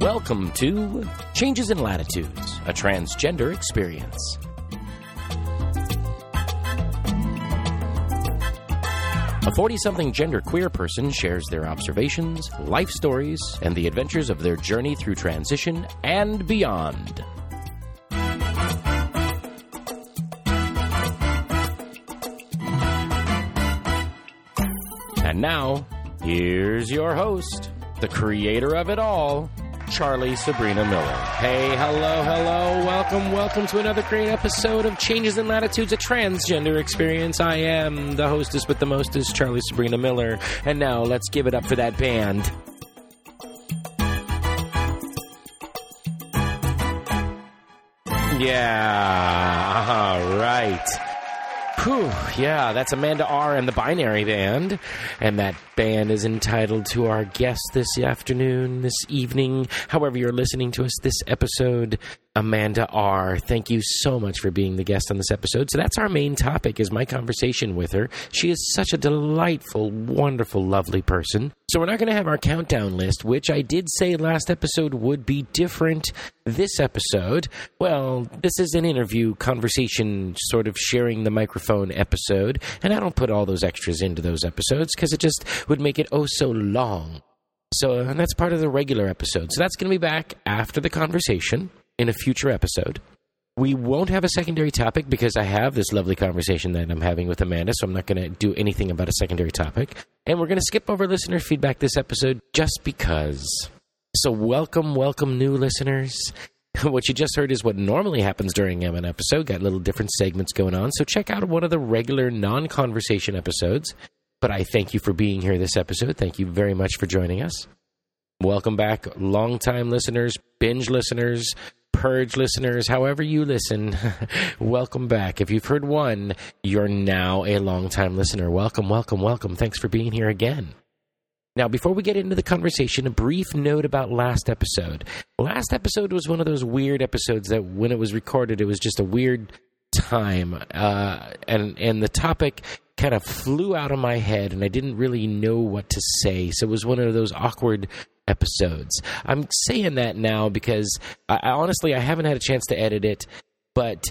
Welcome to Changes in Latitudes, a transgender experience. A 40 something genderqueer person shares their observations, life stories, and the adventures of their journey through transition and beyond. And now, here's your host, the creator of it all, Charlie Sabrina Miller. Hey, hello, hello, welcome, welcome to another great episode of Changes in Latitudes, a transgender experience. I am the hostess with the mostest, Charlie Sabrina Miller. And now let's give it up for that band. Yeah, all right. Whew, yeah, that's Amanda R. and the Binary Band. And that band is entitled to our guest this afternoon, this evening, however you're listening to us this episode, Amanda R. Thank you so much for being the guest on this episode. So that's our main topic is my conversation with her. She is such a delightful, wonderful, lovely person. So we're not going to have our countdown list, which I did say last episode would be different this episode. Well, this is an interview, conversation, sort of sharing the microphone episode, and I don't put all those extras into those episodes because it just would make it oh so long. So, and that's part of the regular episode. So that's going to be back after the conversation in a future episode. We won't have a secondary topic because I have this lovely conversation that I'm having with Amanda, so I'm not going to do anything about a secondary topic. And we're going to skip over listener feedback this episode just because. So, welcome, welcome, new listeners. What you just heard is what normally happens during an episode. Got little different segments going on. So, check out one of the regular non conversation episodes. But I thank you for being here this episode. Thank you very much for joining us. Welcome back, longtime listeners, binge listeners, Purge listeners, however you listen, welcome back. If you've heard one, you're now a longtime listener. Welcome, welcome, welcome. Thanks for being here again. Now, before we get into the conversation, a brief note about last episode. Last episode was one of those weird episodes that when it was recorded, it was just a weird time. Uh, and, and the topic kind of flew out of my head and I didn't really know what to say. So it was one of those awkward episodes. I'm saying that now because I, I honestly I haven't had a chance to edit it, but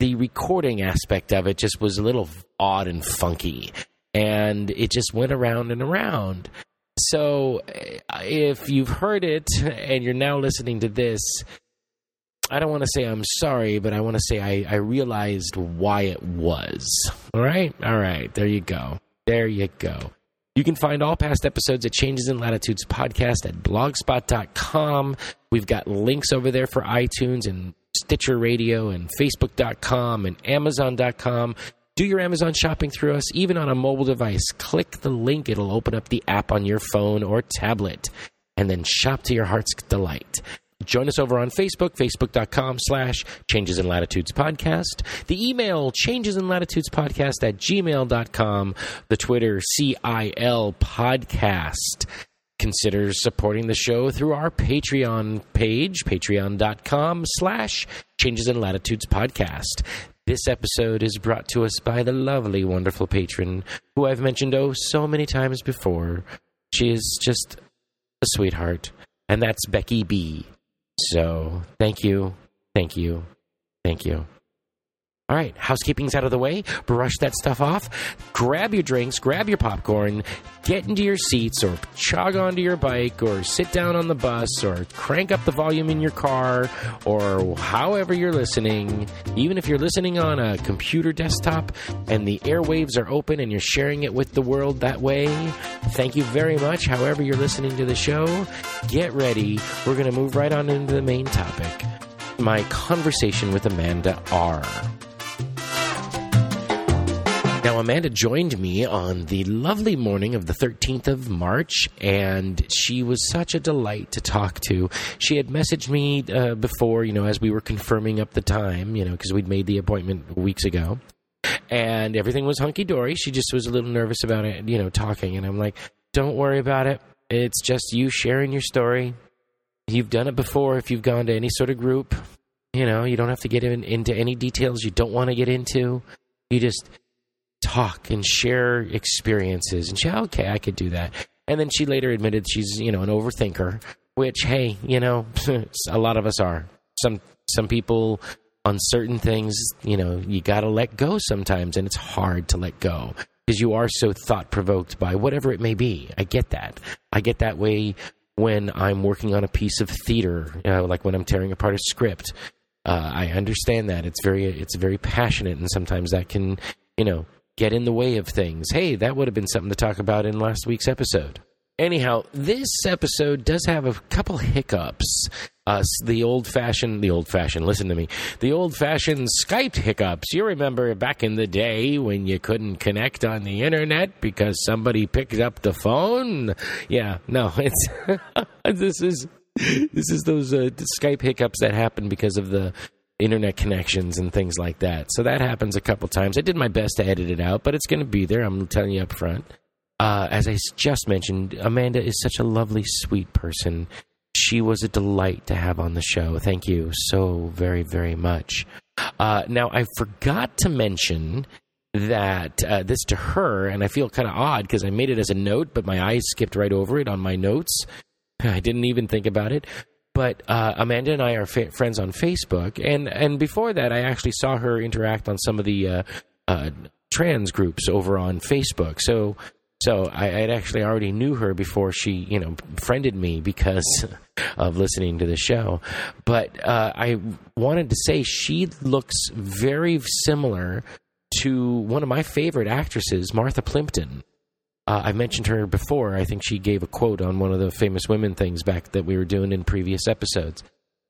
the recording aspect of it just was a little odd and funky, and it just went around and around. So eh, if you've heard it and you're now listening to this, I don't want to say I'm sorry, but I want to say I, I realized why it was. All right? All right. There you go. There you go. You can find all past episodes at Changes in Latitudes podcast at blogspot.com. We've got links over there for iTunes and Stitcher Radio and Facebook.com and Amazon.com. Do your Amazon shopping through us, even on a mobile device. Click the link, it'll open up the app on your phone or tablet, and then shop to your heart's delight. Join us over on Facebook, facebook.com slash Changes in Latitudes Podcast. The email, Changes in Latitudes Podcast at gmail.com. The Twitter, CIL Podcast. Consider supporting the show through our Patreon page, patreon.com slash Changes in Latitudes Podcast. This episode is brought to us by the lovely, wonderful patron who I've mentioned oh so many times before. She is just a sweetheart, and that's Becky B. So thank you, thank you, thank you. All right, housekeeping's out of the way. Brush that stuff off. Grab your drinks, grab your popcorn, get into your seats, or chug onto your bike, or sit down on the bus, or crank up the volume in your car, or however you're listening. Even if you're listening on a computer desktop and the airwaves are open and you're sharing it with the world that way, thank you very much. However, you're listening to the show, get ready. We're going to move right on into the main topic my conversation with Amanda R. Now, Amanda joined me on the lovely morning of the 13th of March, and she was such a delight to talk to. She had messaged me uh, before, you know, as we were confirming up the time, you know, because we'd made the appointment weeks ago. And everything was hunky dory. She just was a little nervous about it, you know, talking. And I'm like, don't worry about it. It's just you sharing your story. You've done it before if you've gone to any sort of group. You know, you don't have to get in, into any details you don't want to get into. You just talk and share experiences. And she, okay, I could do that. And then she later admitted she's, you know, an overthinker, which, hey, you know, a lot of us are. Some some people on certain things, you know, you got to let go sometimes, and it's hard to let go because you are so thought provoked by whatever it may be. I get that. I get that way when I'm working on a piece of theater, uh, like when I'm tearing apart a script. Uh, I understand that it's very it's very passionate, and sometimes that can, you know, get in the way of things. Hey, that would have been something to talk about in last week's episode. Anyhow, this episode does have a couple hiccups. Uh, the old fashioned, the old fashioned, listen to me, the old fashioned Skype hiccups. You remember back in the day when you couldn't connect on the internet because somebody picked up the phone? Yeah, no, it's, this is, this is those uh, Skype hiccups that happen because of the internet connections and things like that. So that happens a couple times. I did my best to edit it out, but it's going to be there. I'm telling you up front. Uh, as I just mentioned, Amanda is such a lovely, sweet person. She was a delight to have on the show. Thank you so very, very much. Uh, now, I forgot to mention that uh, this to her, and I feel kind of odd because I made it as a note, but my eyes skipped right over it on my notes. I didn't even think about it. But uh, Amanda and I are fa- friends on Facebook, and and before that, I actually saw her interact on some of the uh, uh, trans groups over on Facebook. So so I actually already knew her before she, you know, friended me because of listening to the show. But uh, I wanted to say she looks very similar to one of my favorite actresses, Martha Plimpton. Uh, I mentioned her before. I think she gave a quote on one of the famous women things back that we were doing in previous episodes.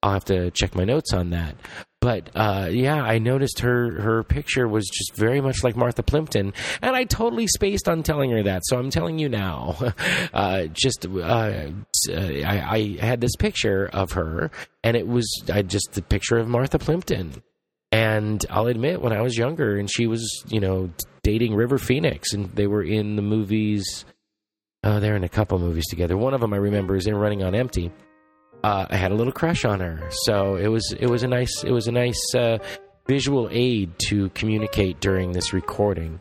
I'll have to check my notes on that. But uh, yeah, I noticed her her picture was just very much like Martha Plimpton, and I totally spaced on telling her that. So I'm telling you now. Uh, just uh, I, I, had this picture of her, and it was I just the picture of Martha Plimpton. And I'll admit, when I was younger, and she was you know dating River Phoenix, and they were in the movies. Uh, they're in a couple movies together. One of them I remember is in Running on Empty uh, I had a little crush on her. So it was it was a nice it was a nice uh, visual aid to communicate during this recording.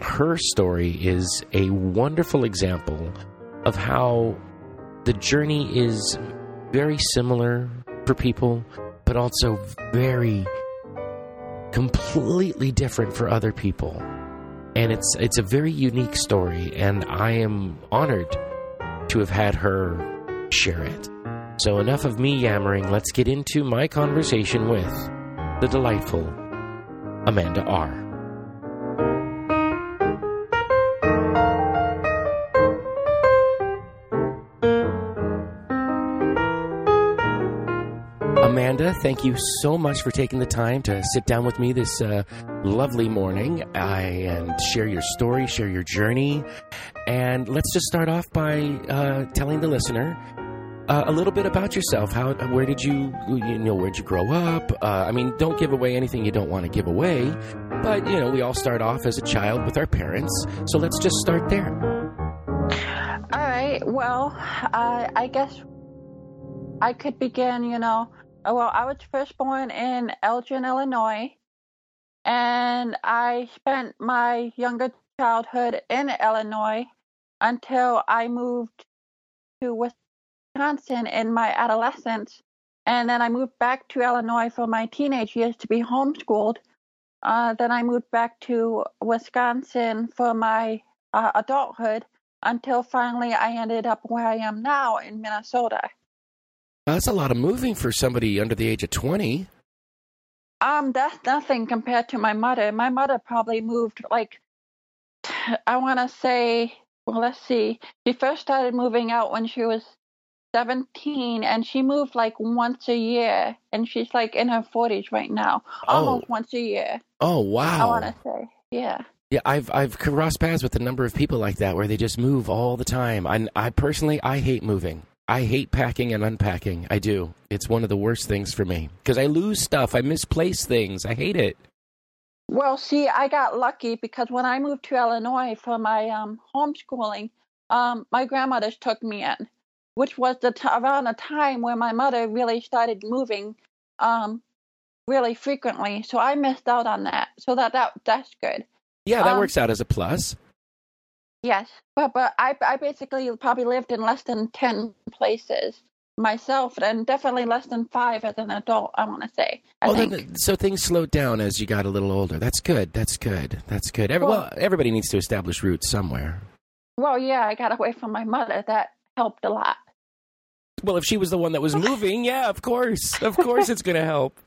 Her story is a wonderful example of how the journey is very similar for people, but also very completely different for other people. And it's it's a very unique story, and I am honored to have had her share it. So, enough of me yammering. Let's get into my conversation with the delightful Amanda R. Amanda, thank you so much for taking the time to sit down with me this uh, lovely morning I, and share your story, share your journey. And let's just start off by uh, telling the listener uh, a little bit about yourself. How, where did you, you know, where'd you grow up? Uh, I mean, don't give away anything you don't want to give away. But you know, we all start off as a child with our parents, so let's just start there. All right. Well, uh, I guess I could begin. You know, well, I was first born in Elgin, Illinois, and I spent my younger childhood in Illinois until I moved to Wisconsin Wisconsin in my adolescence. And then I moved back to Illinois for my teenage years to be homeschooled. Uh, then I moved back to Wisconsin for my uh, adulthood until finally I ended up where I am now in Minnesota. That's a lot of moving for somebody under the age of 20. Um, that's nothing compared to my mother. My mother probably moved like, I want to say, well, let's see. She first started moving out when she was 17 and she moved like once a year and she's like in her 40s right now almost oh. once a year oh wow i want to say yeah yeah i've i've crossed paths with a number of people like that where they just move all the time and i personally i hate moving i hate packing and unpacking i do it's one of the worst things for me because i lose stuff i misplace things i hate it well see i got lucky because when i moved to illinois for my um, homeschooling um, my grandmothers took me in which was the t- around the time where my mother really started moving um, really frequently. So I missed out on that. So that, that that's good. Yeah, that Um, works out as a plus. Yes, but but I I basically probably lived in less than ten places myself, and definitely less than five as an adult. I want to say. I Oh, think. then, so things slowed down as you got a little older. That's good. That's good. That's good. Every, well, Well- everybody needs to establish roots somewhere. well, yeah, I got away from my mother. That helped a lot. Well, if she was the one that was moving, yeah, of course, of course, it's going to help.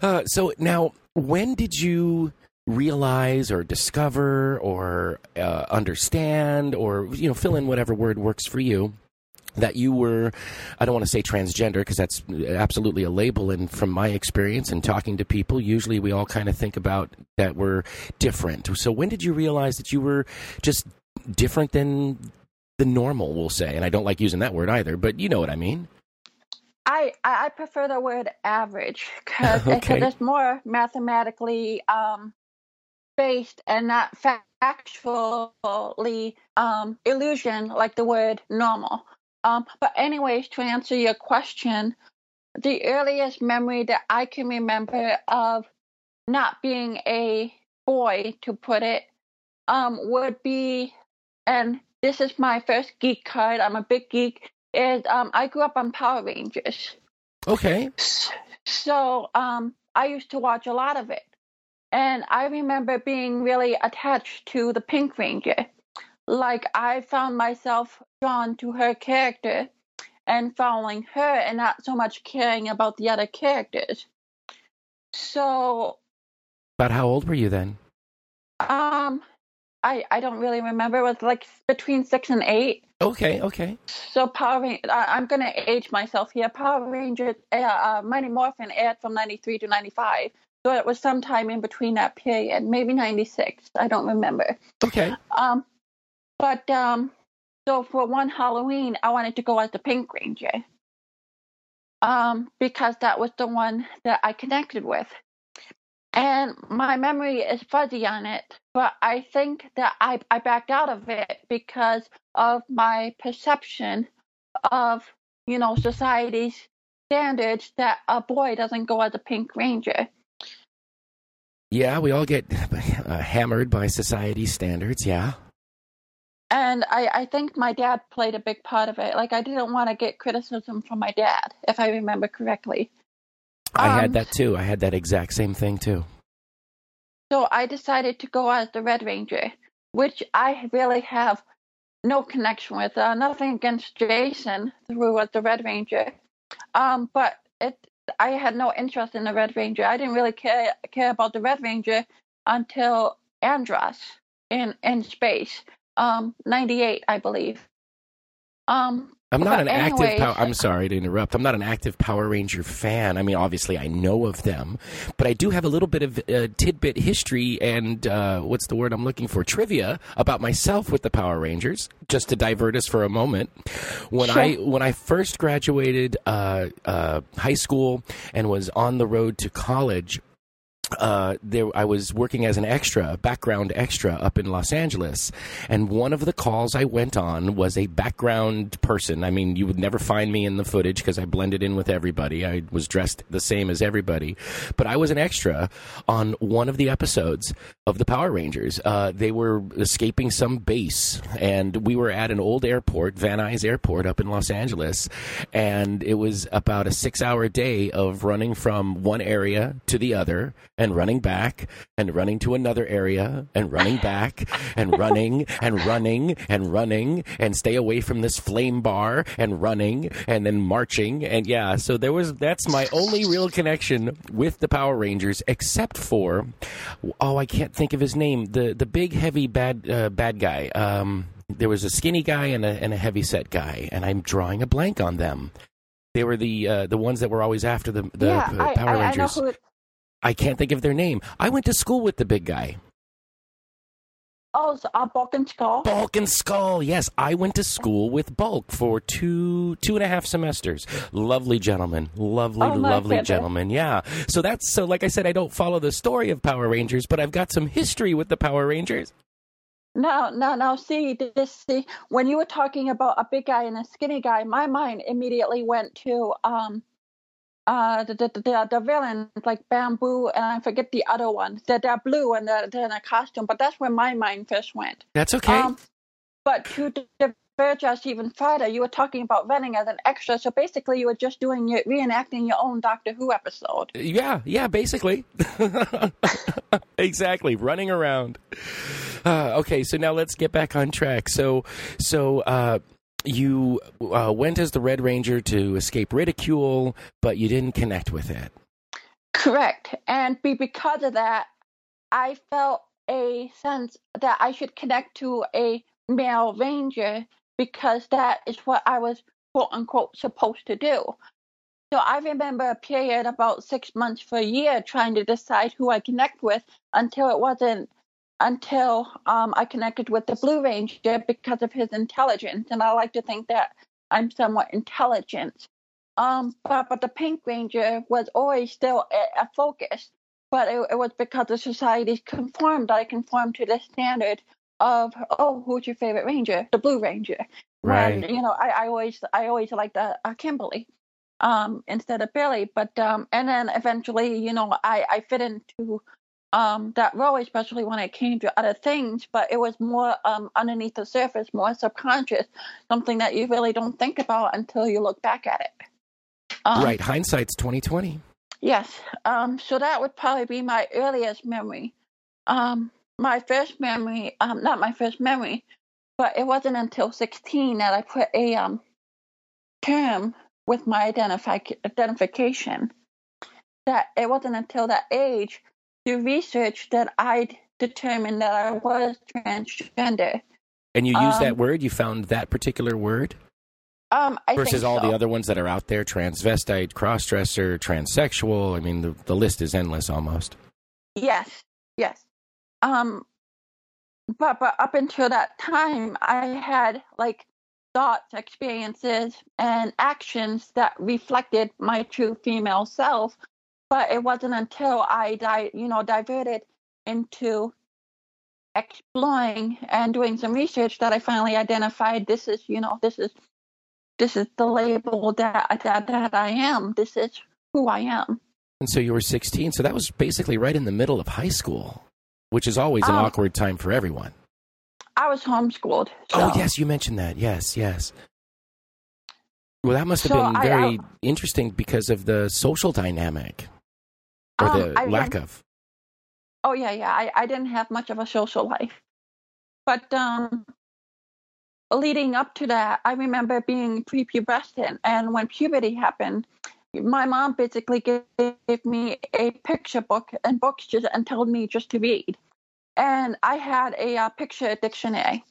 Uh, so now, when did you realize or discover or uh, understand or you know fill in whatever word works for you that you were i don't want to say transgender because that's absolutely a label and from my experience and talking to people. Usually we all kind of think about that we're different. So when did you realize that you were just different than the normal we'll say? And i don't like using that word either but you know what i mean. I I prefer the word average because Okay. it's more mathematically um, based and not factually um, illusion like the word normal. Um, but anyways, to answer your question, the earliest memory that I can remember of not being a boy, to put it, um, would be, and this is my first geek card. I'm a big geek. Is um, I grew up on Power Rangers. okay So um, I used to watch a lot of it. And I remember being really attached to the Pink Ranger. Like I found myself drawn to her character and following her and not so much caring about the other characters. So about how old were you then um I I don't really remember. It was like between six and eight. okay okay So Power Ranger, I, I'm gonna age myself here. Power Rangers, uh, uh, Mighty Morphin aired from '93 to '95, so it was sometime in between that period, maybe '96. I don't remember. okay Um, but um, so for one Halloween, I wanted to go as the Pink Ranger. Um, because that was the one that I connected with. And my memory is fuzzy on it, but I think that I, I backed out of it because of my perception of, you know, society's standards that a boy doesn't go as a Pink Ranger. Yeah we all get uh, hammered by society standards yeah And I, I think my dad played a big part of it. Like, I didn't want to get criticism from my dad, if I remember correctly. i had Um, that too i had that exact same thing too So I decided to go as the Red Ranger, which I really have no connection with. Uh, nothing against Jason, who was the Red Ranger, um, but it. I had no interest in the Red Ranger. I didn't really care care about the Red Ranger until Andros in in space, um, ninety eight, I believe. Um, I'm not But an active. anyways- Power, I'm sorry to interrupt. I'm not an active Power Ranger fan. I mean, obviously, I know of them, but I do have a little bit of uh, tidbit history and uh, what's the word I'm looking for? Trivia about myself with the Power Rangers. Just to divert us for a moment, when Sure. I when I first graduated uh, uh, high school and was on the road to college, uh, there I was working as an extra, a background extra up in Los Angeles, and one of the calls I went on was a background person. I mean, you would never find me in the footage because I blended in with everybody. I was dressed the same as everybody, but I was an extra on one of the episodes of the Power Rangers. Uh, they were escaping some base, and we were at an old airport, Van Nuys Airport, up in Los Angeles, and it was about a six-hour day of running from one area to the other and running back and running to another area and running back and running and running and running and stay away from this flame bar and running and then marching and yeah so there was that's my only real connection with the Power Rangers except for oh I can't think of his name the the big heavy bad uh, bad guy um there was a skinny guy and a and a heavy set guy and I'm drawing a blank on them they were the uh, the ones that were always after the, the yeah, uh, I, Power I, I know Rangers. who. I can't think of their name. I went to school with the big guy. oh, it's, uh, Bulk and Skull. Bulk and Skull. Yes, I went to school with Bulk for two two and a half semesters. Lovely gentleman. Lovely, Oh, lovely goodness. gentleman. Yeah. So that's so like I said, I don't follow the story of Power Rangers, but I've got some history with the Power Rangers. No, no, no. See, this. See, when you were talking about a big guy and a skinny guy, my mind immediately went to um, uh, the the the, the villain like Baboo, and I forget the other one. They're, they're blue and they're, they're in a costume, but that's where my mind first went. That's okay. Um, but to diverge us even further, you were talking about running as an extra. So basically, you were just doing your reenacting your own Doctor Who episode. Yeah, yeah, basically. exactly, running around. Uh, okay, so now let's get back on track. So, so uh, you uh, went as the Red Ranger to escape ridicule, but you didn't connect with it. Correct, and be because of that, I felt a sense that I should connect to a male ranger because that is what I was quote unquote supposed to do. So I remember a period about six months for a year trying to decide who I connect with until it wasn't until um, I connected with the Blue Ranger because of his intelligence, and I like to think that I'm somewhat intelligent. Um, but but the Pink Ranger was always still a, a focus, but it, it, was because the society conformed. I conformed to the standard of oh, who's your favorite Ranger? The Blue Ranger. Right. And, you know, I, I always I always liked the uh, Kimberly um, instead of Billy. But um, and then eventually, you know, I I fit into um, that role, especially when it came to other things. But it was more um, underneath the surface, more subconscious, something that you really don't think about until you look back at it. Um, right. Hindsight's twenty twenty. Yes. Um, so that would probably be my earliest memory. Um, my first memory, um, not my first memory, but it wasn't until 16 that I put a um, term with my identifi- identification. That it wasn't until that age, through research, that I determined that I was transgender. And you use um, that word? You found that particular word? Um, I versus all the other ones that are out there transvestite, crossdresser, transsexual. I mean, the, the list is endless almost. Yes, yes. Um, but but up until that time, I had like thoughts, experiences, and actions that reflected my true female self. But it wasn't until I, di- you know, diverted into exploring and doing some research that I finally identified this is, you know, this is this is the label that that, that I am. This is who I am. And so you were 16. So that was basically right in the middle of high school, which is always an um, awkward time for everyone. I was homeschooled. So. Oh yes, you mentioned that. Yes, yes. Well, that must have so been very I, I, interesting because of the social dynamic or um, the I lack of. Oh yeah, yeah. I, I didn't have much of a social life, but um, leading up to that, I remember being prepubescent, and when puberty happened, my mom basically gave me a picture book and books just and told me just to read and I had a uh, picture dictionary,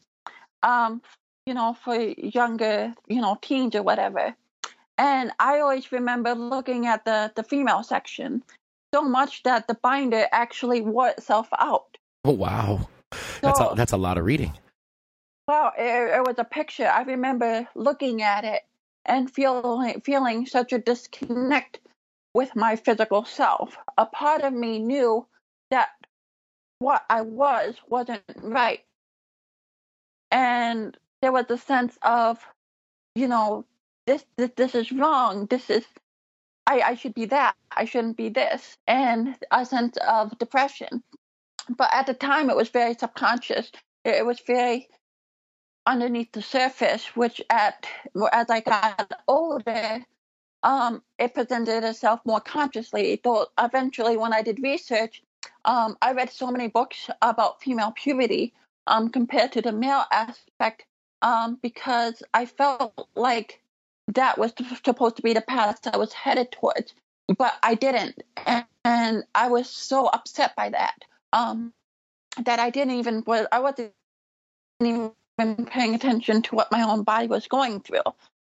um, you know, for younger, you know, teens or whatever. And I always remember looking at the the female section so much that the binder actually wore itself out. Oh wow, so, that's a, that's a lot of reading. Well, it, it was a picture. I remember looking at it and feeling feeling such a disconnect with my physical self. A part of me knew that what I was wasn't right. And there was a sense of, you know, this this, this is wrong. This is I, I should be that. I shouldn't be this. And a sense of depression. But at the time it was very subconscious. It, was very underneath the surface, which at as I got older, um, it presented itself more consciously. Though eventually, when I did research, um, I read so many books about female puberty um, compared to the male aspect um, because I felt like that was supposed to be the path I was headed towards, but I didn't, and, and I was so upset by that um, that I didn't even I wasn't even paying attention to what my own body was going through.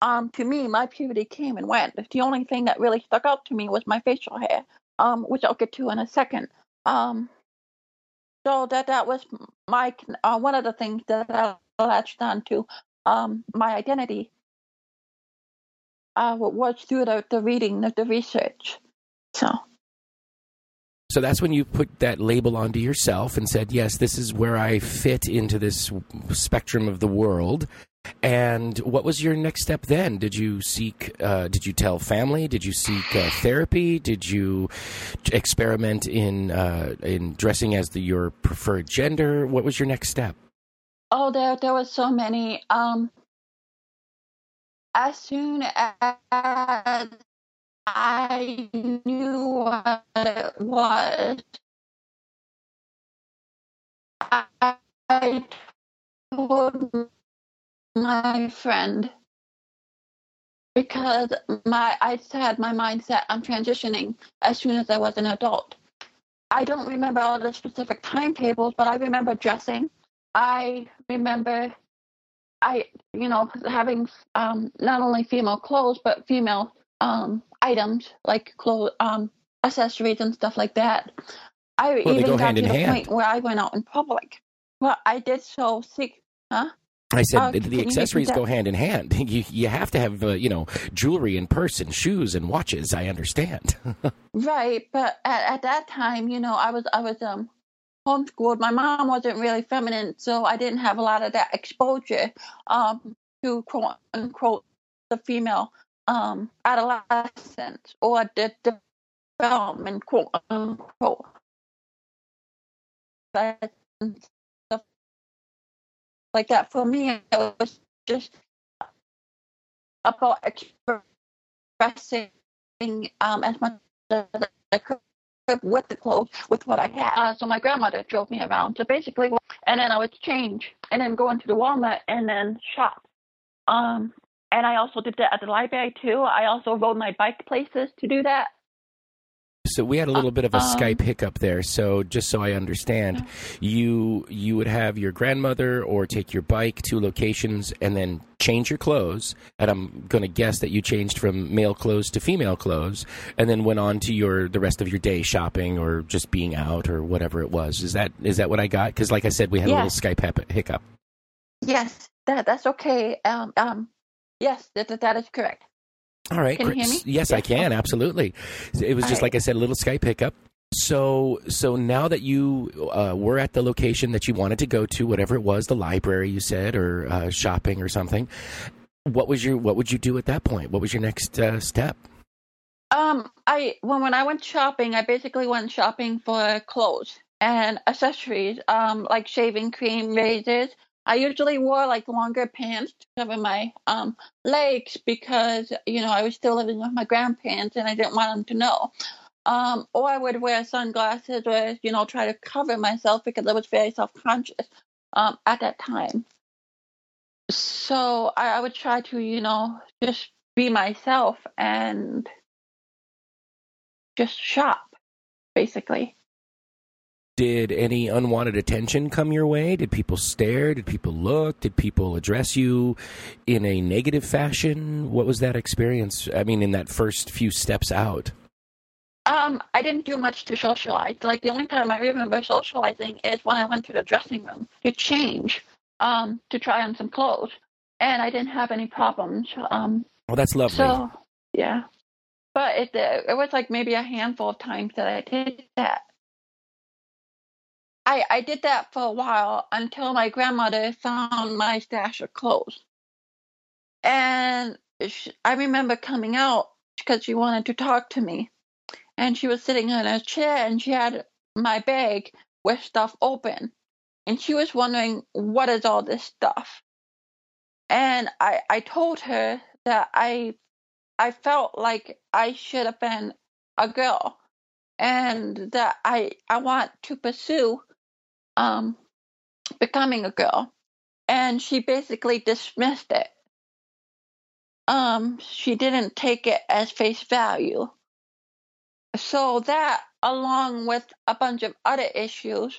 Um, to me, my puberty came and went. The only thing that really stuck out to me was my facial hair, um, which I'll get to in a second. Um, so that that was my uh, one of the things that I latched on to um, my identity uh, was through the, the reading, the, the research. So. So that's when you put that label onto yourself and said, yes, this is where I fit into this spectrum of the world. And what was your next step then? Did you seek, uh, did you tell family? Did you seek uh, therapy? Did you experiment in, uh, in dressing as the, your preferred gender? What was your next step? Oh, there, there was so many. Um, as soon as I knew what it was. I, told my friend because my I had my mindset I'm transitioning as soon as I was an adult. I don't remember all the specific timetables, but I remember dressing. I remember I you know having um, not only female clothes but female um, items like clothes, um, accessories, and stuff like that. I well, even got to the hand. point where I went out in public. Well, I did so seek, huh? I said uh, the accessories go hand in hand. You you have to have uh, you know jewelry and purse and shoes and watches. I understand. right, but at, at that time, you know, I was I was um homeschooled. My mom wasn't really feminine, so I didn't have a lot of that exposure um to quote unquote the female um, adolescence or the development, quote unquote. Stuff like that. For me, it was just about expressing um, as much as I could with the clothes, with what I had. Uh, so my grandmother drove me around. So basically, and then I would change and then go into the Walmart and then shop. Um, and I also did that at the library too. I also rode my bike places to do that. So we had a little bit of a um, Skype hiccup there. So just so I understand, you you would have your grandmother or take your bike to locations and then change your clothes. And I'm going to guess that you changed from male clothes to female clothes, and then went on to your the rest of your day shopping or just being out or whatever it was. Is that is that what I got? Because like I said, we had a little Skype hiccup. Yes, that that's okay. Um, um, Yes, that, that is correct. All right. Can you hear me? Yes, I can. Absolutely. It was All just right. like I said, a little Skype pickup. So, so now that you uh, were at the location that you wanted to go to, whatever it was, the library you said, or uh, shopping or something, what was your what would you do at that point? What was your next uh, step? Um, I when when I went shopping, I basically went shopping for clothes and accessories, um, like shaving cream, razors, I usually wore like longer pants to cover my um, legs because you know I was still living with my grandparents and I didn't want them to know. Um, or I would wear sunglasses or you know try to cover myself because I was very self conscious um, at that time. So I, I would try to you know just be myself and just shop basically. Did any unwanted attention come your way? Did people stare? Did people look? Did people address you in a negative fashion? What was that experience? I mean, in that first few steps out? Um, I didn't do much to socialize. Like the only time I remember socializing is when I went to the dressing room to change, um, to try on some clothes, and I didn't have any problems. Um, well, that's lovely. So, yeah, but it it was like maybe a handful of times that I did that. I, I did that for a while until my grandmother found my stash of clothes. And she, I remember coming out because she wanted to talk to me. And she was sitting in a chair and she had my bag with stuff open. And she was wondering, what is all this stuff? And I, I told her that I I felt like I should have been a girl and that I I want to pursue um, becoming a girl, and she basically dismissed it. Um, she didn't take it as face value. So that, along with a bunch of other issues,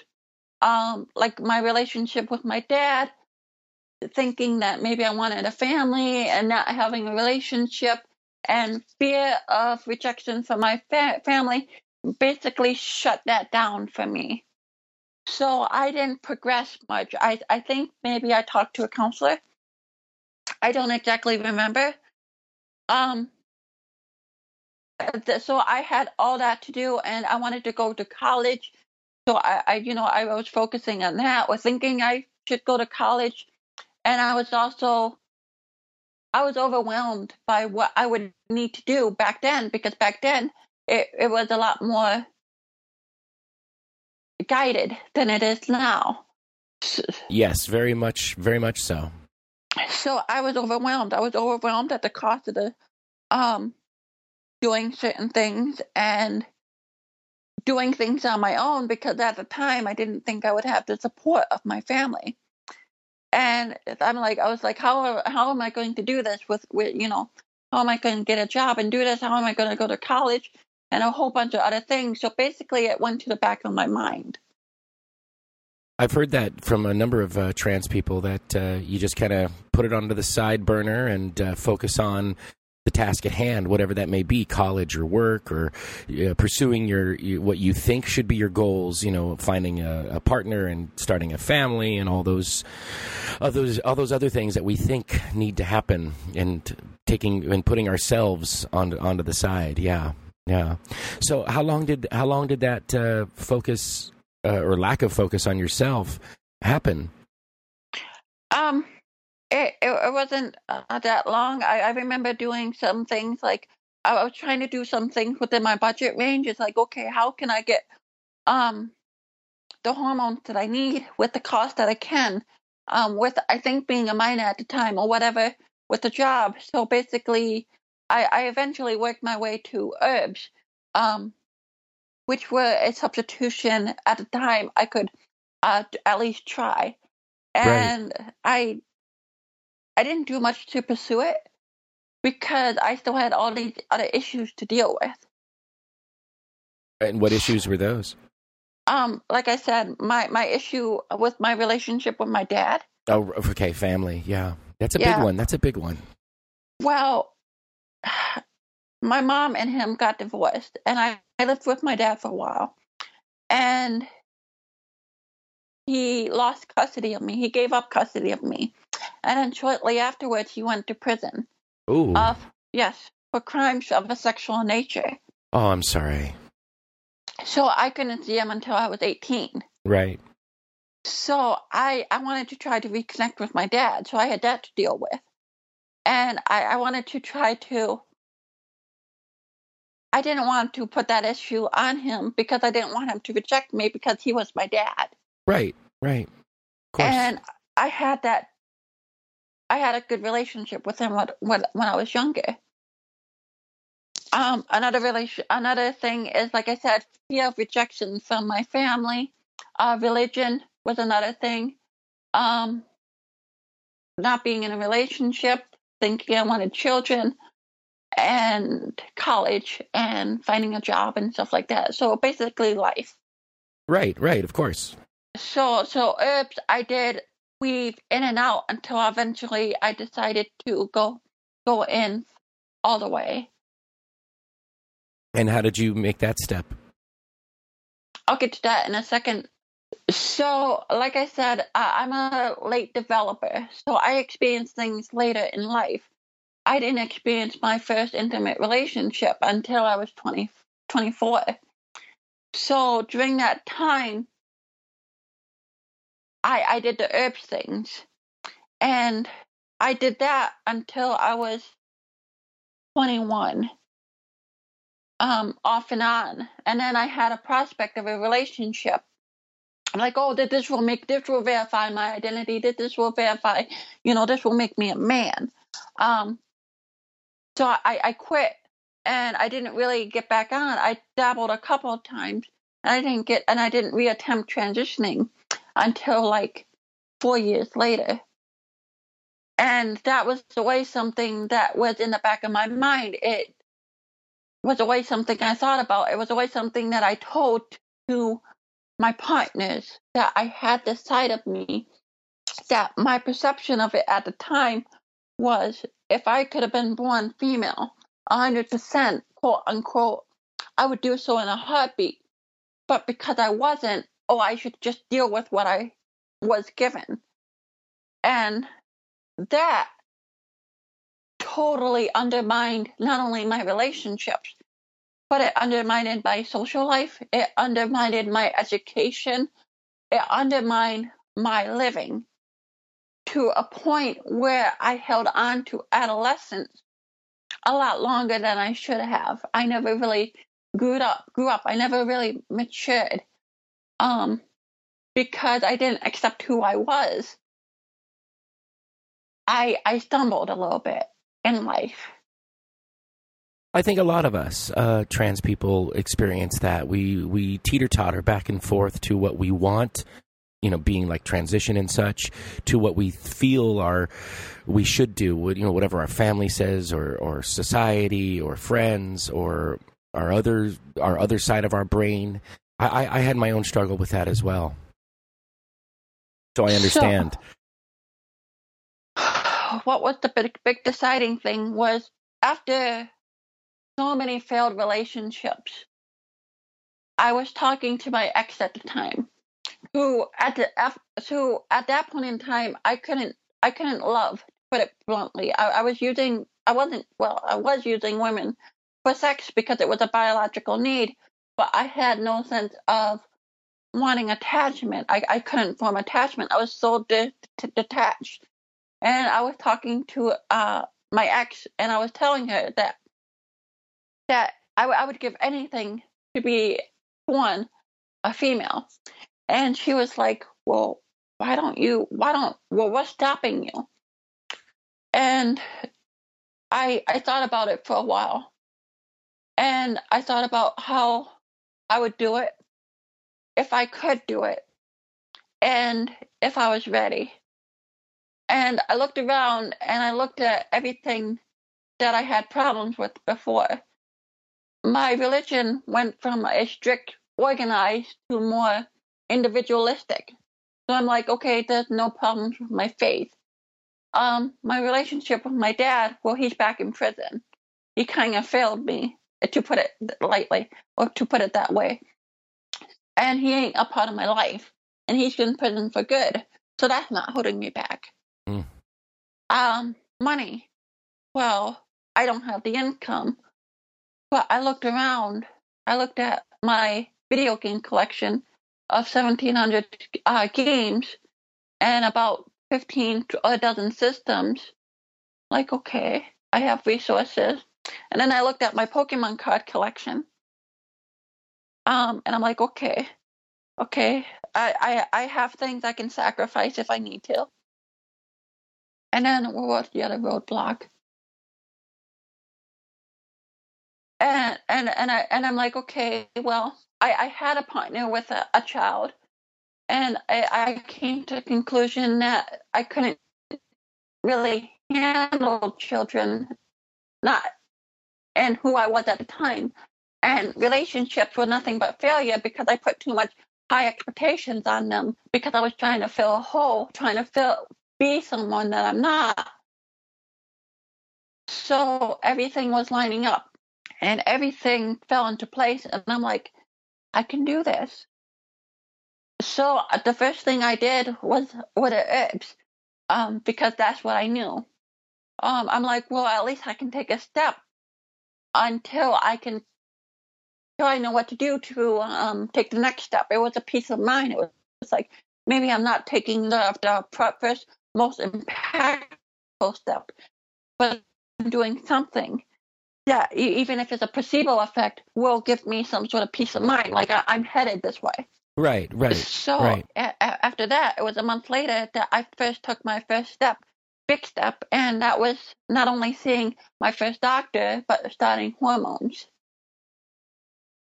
um, like my relationship with my dad, thinking that maybe I wanted a family and not having a relationship, and fear of rejection from my fa- family, basically shut that down for me. So I didn't progress much. I, I think maybe I talked to a counselor. I don't exactly remember. Um, so I had all that to do, and I wanted to go to college. So I, I, you know, I was focusing on that, or thinking I should go to college, and I was also, I was overwhelmed by what I would need to do back then, because back then it, it was a lot more guided than it is now. Yes, very much, very much so. So I was overwhelmed. I was overwhelmed at the cost of the um doing certain things and doing things on my own because at the time I didn't think I would have the support of my family. And I'm like, I was like, how how am I going to do this with with you know, how am I going to get a job and do this? How am I going to go to college and a whole bunch of other things? So basically, it went to the back of my mind. I've heard that from a number of uh, trans people that uh, you just kind of put it onto the side burner and uh, focus on the task at hand, whatever that may be, college or work or pursuing your, what you think should be your goals. You know, finding a, a, partner and starting a family and all those, all those, all those other things that we think need to happen, and taking and putting ourselves on onto the side. Yeah, yeah. So how long did how long did that uh, focus uh, or lack of focus on yourself happen? Um, it it, wasn't uh, that long. I, I remember doing some things like I was trying to do some things within my budget range. It's like, okay, how can I get um the hormones that I need with the cost that I can? Um, with I think being a minor at the time or whatever with the job. So basically, I, I eventually worked my way to herbs. Um, which were a substitution at the time I could uh, at least try. And right. I I didn't do much to pursue it because I still had all these other issues to deal with. And what issues were those? Um, like I said, my my issue with my relationship with my dad. Oh, okay, family. Yeah, that's a yeah. big one. That's a big one. Well, my mom and him got divorced, and I, I lived with my dad for a while. And he lost custody of me. He gave up custody of me. And then shortly afterwards, he went to prison. Ooh. Of, yes, for crimes of a sexual nature. Oh, I'm sorry. So I couldn't see him until I was 18. Right. So I, I wanted to try to reconnect with my dad. So I had that to deal with. And I, I wanted to try to I didn't want to put that issue on him because I didn't want him to reject me because he was my dad. Right, right. And I had that. I had a good relationship with him when when, when I was younger. Um, another relation, another thing is, like I said, fear of rejection from my family. Uh, religion was another thing. Um, not being in a relationship, thinking I wanted children and college and finding a job and stuff like that. So basically life. Right, right, of course. So so herbs I did weave in and out until eventually I decided to go go in all the way. And how did you make that step? I'll get to that in a second. So, like I said, I'm a late developer, so I experience things later in life. I didn't experience my first intimate relationship until I was 20, 24. So during that time, I, I did the herbs things. And I did that until I was 21, um, off and on. And then I had a prospect of a relationship. I'm like, oh, that this will make, this will verify my identity, that this will verify, you know, this will make me a man. Um, so I, I quit and I didn't really get back on. I dabbled a couple of times and I didn't get and I didn't reattempt transitioning until like four years later. And that was always something that was in the back of my mind. It was always something I thought about. It was always something that I told to my partners that I had this side of me that my perception of it at the time was if I could have been born female, 100%, quote unquote, I would do so in a heartbeat. But because I wasn't, oh, I should just deal with what I was given. And that totally undermined not only my relationships, but it undermined my social life. It undermined my education. It undermined my living to a point where I held on to adolescence a lot longer than I should have. I never really grew up. Grew up. I never really matured, um, because I didn't accept who I was. I I stumbled a little bit in life. I think a lot of us uh, trans people experience that. We we teeter totter back and forth to what we want, you know, being like transition and such, to what we feel are we should do. You know, whatever our family says, or or society, or friends, or our other our other side of our brain. I, I had my own struggle with that as well, so I understand. So, what was the big, big deciding thing was after so many failed relationships. I was talking to my ex at the time, who at the who at that point in time I couldn't I couldn't love. Put it bluntly, I, I was using I wasn't well I was using women for sex because it was a biological need, but I had no sense of wanting attachment. I, I couldn't form attachment. I was so de- de- detached. And I was talking to uh, my ex, and I was telling her that that I, w- I would give anything to be one a female. And she was like well why don't you why don't well what's stopping you? And i i thought about it for a while. And i thought about how i would do it if i could do it and if i was ready. And i looked around and i looked at everything that i had problems with before my religion went from a strict organized to more individualistic. So I'm like, okay, there's no problems with my faith. Um, my relationship with my dad, well, he's back in prison. He kind of failed me, to put it lightly, or to put it that way. And he ain't a part of my life. And he's in prison for good. So that's not holding me back. Mm. Um, money. Well, I don't have the income. But I looked around. I looked at my video game collection of 1,700 uh, games and about 15 to a dozen systems. Like, okay, I have resources. And then I looked at my Pokemon card collection. Um, and I'm like, okay, okay, I, I, I have things I can sacrifice if I need to. And then what was the other roadblock? And and and I and I'm like, okay, well, I, I had a partner with a, a child, and I, I came to the conclusion that I couldn't really handle children, not and who I was at the time, and relationships were nothing but failure because I put too much high expectations on them because I was trying to fill a hole, trying to fill be someone that I'm not. So everything was lining up and everything fell into place. And I'm like, I can do this. So uh, the first thing I did was order herbs, um, because that's what I knew. Um, I'm like, well, at least I can take a step until I can, until I know what to do to um, take the next step. It was a peace of mind. It was, it was like maybe I'm not taking the the first most impactful step, but I'm doing something yeah, even if it's a placebo effect, will give me some sort of peace of mind. Like I, am headed this way. Right, right. So right. A- after that, it was a month later that I first took my first step, big step, and that was not only seeing my first doctor, but starting hormones.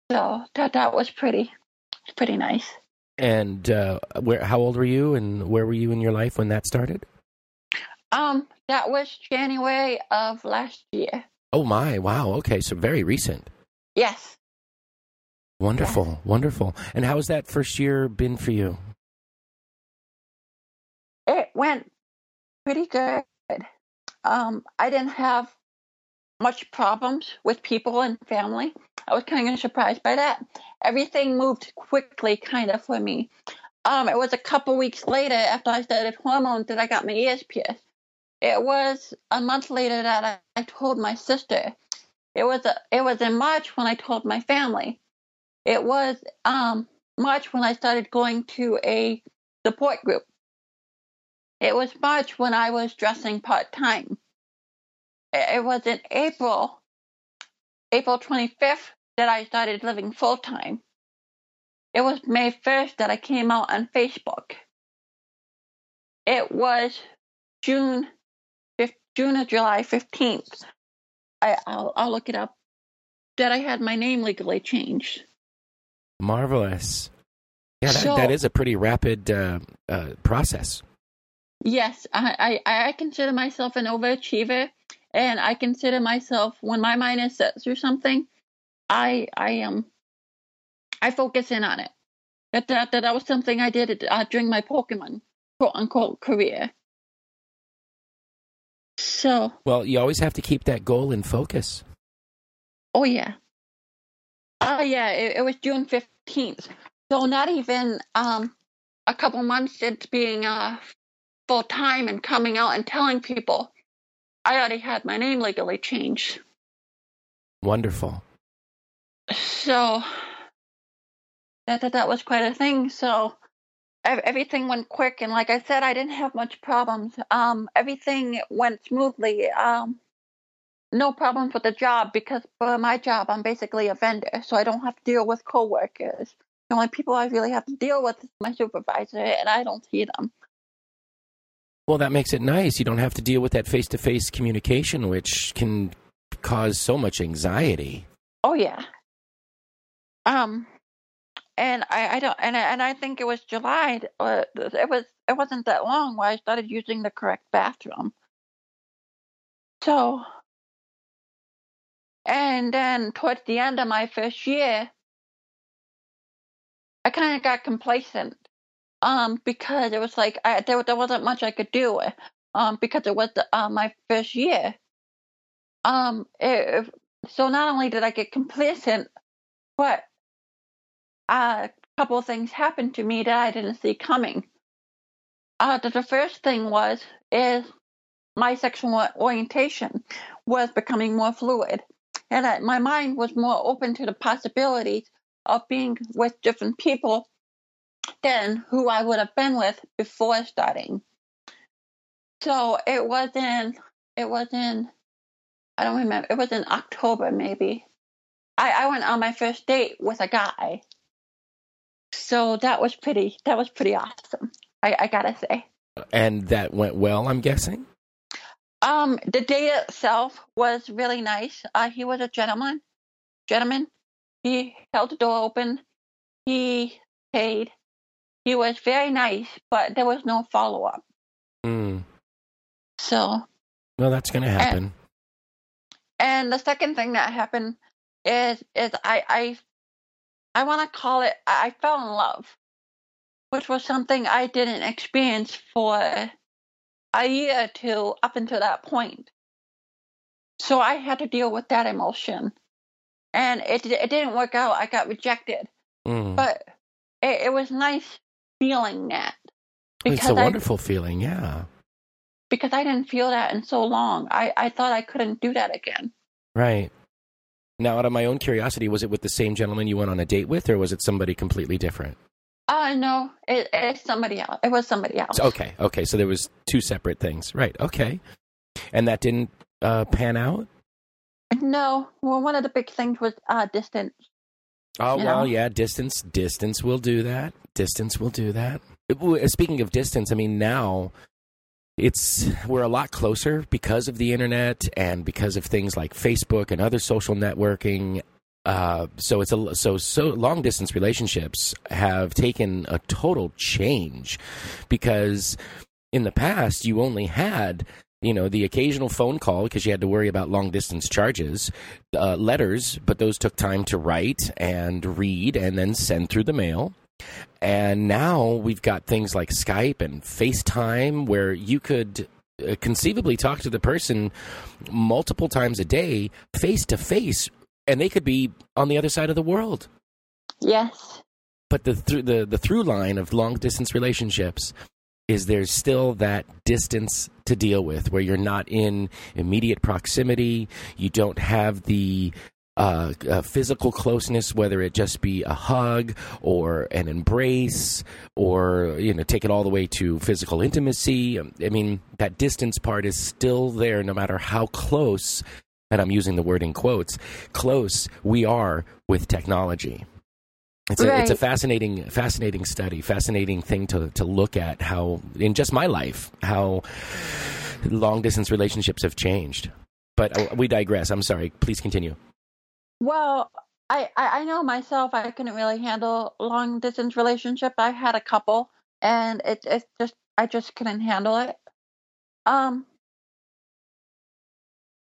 So that that was pretty, pretty nice. And uh, where? How old were you, and where were you in your life when that started? Um, that was January of last year. Oh my! Wow. Okay, so very recent. Yes. Wonderful, yes. wonderful. And how has that first year been for you? It went pretty good. Um, I didn't have much problems with people and family. I was kind of surprised by that. Everything moved quickly, kind of for me. Um, it was a couple weeks later after I started hormones that I got my ears pierced. It was a month later that I, I told my sister. it was a, it was in March when I told my family. It was um, March when I started going to a support group. It was March when I was dressing part time. It was in April, April 25th, that I started living full time. It was May 1st that I came out on Facebook. It was June, June or July 15th. I, I'll, I'll look it up. That I had my name legally changed. Marvelous. Yeah, that, So- that is a pretty rapid uh, uh, process. Yes, I, I, I consider myself an overachiever, and I consider myself when my mind is set through something, I I am I focus in on it. That that, that was something I did uh, during my Pokemon quote unquote career. So, Well, you always have to keep that goal in focus. oh yeah, oh yeah, it, it was June fifteenth. So not even um a couple months into being uh full time and coming out and telling people, I already had my name legally changed. Wonderful. So that that, that was quite a thing. So everything went quick, and like I said, I didn't have much problems. Um, everything went smoothly. Um, no problems with the job because for my job, I'm basically a vendor, so I don't have to deal with coworkers. The only people I really have to deal with is my supervisor, and I don't see them. Well, that makes it nice. You don't have to deal with that face to face communication, which can cause so much anxiety. Oh yeah. Um, and I, I don't, and I, and I think it was July. Uh, it was it wasn't that long where I started using the correct bathroom. So, and then towards the end of my first year, I kind of got complacent. Um, because it was like I, there there wasn't much I could do. Um, because it was the, uh, my first year. Um, it, so not only did I get complacent, but a couple of things happened to me that I didn't see coming. Uh, the, first thing was is my sexual orientation was becoming more fluid, and my mind was more open to the possibilities of being with different people than who I would have been with before starting. So it was in it was in I don't remember it was in October maybe. I, I went on my first date with a guy. So that was pretty that was pretty awesome. I, I gotta say. And that went well, I'm guessing? Um, the day itself was really nice. Uh, he was a gentleman. Gentleman. He held the door open. He paid. He was very nice, but there was no follow up. Mm. So, Well, that's going to happen. and the second thing that happened is is I I I want to call it I I fell in love, which was something I didn't experience for a year or two up until that point. So I had to deal with that emotion, and it it didn't work out. I got rejected, Mm. but it, it was nice feeling that It's a I wonderful feeling, yeah. because I didn't feel that in so long. I I thought I couldn't do that again. Right. Now, out of my own curiosity, was it with the same gentleman you went on a date with, or was it somebody completely different? Uh no, it, it's somebody else. It was somebody else. Okay, okay. So there was two separate things, right? Okay, and that didn't uh, pan out. No, well, one of the big things was uh, distance. Oh well, know? yeah. Distance, distance will do that. Distance will do that. Speaking of distance, I mean now it's we're a lot closer because of the internet and because of things like Facebook and other social networking. Uh, so it's a so so long distance relationships have taken a total change because in the past you only had you know the occasional phone call because you had to worry about long distance charges uh, letters but those took time to write and read and then send through the mail and now we've got things like skype and facetime where you could uh, conceivably talk to the person multiple times a day face to face and they could be on the other side of the world Yes. but the through the, the through line of long distance relationships is there's still that distance to deal with where you're not in immediate proximity. You don't have the uh, uh, physical closeness, whether it just be a hug or an embrace, or you know, take it all the way to physical intimacy. Um, I mean, that distance part is still there, no matter how close. And I'm using the word in quotes. Close we are with technology. It's a, Right. it's a fascinating, fascinating study, fascinating thing to to look at how in just my life how long distance relationships have changed. But uh, we digress. I'm sorry. Please continue. Well, I, I I know myself. I couldn't really handle long distance relationship. I had a couple, and it it just I just couldn't handle it. Um.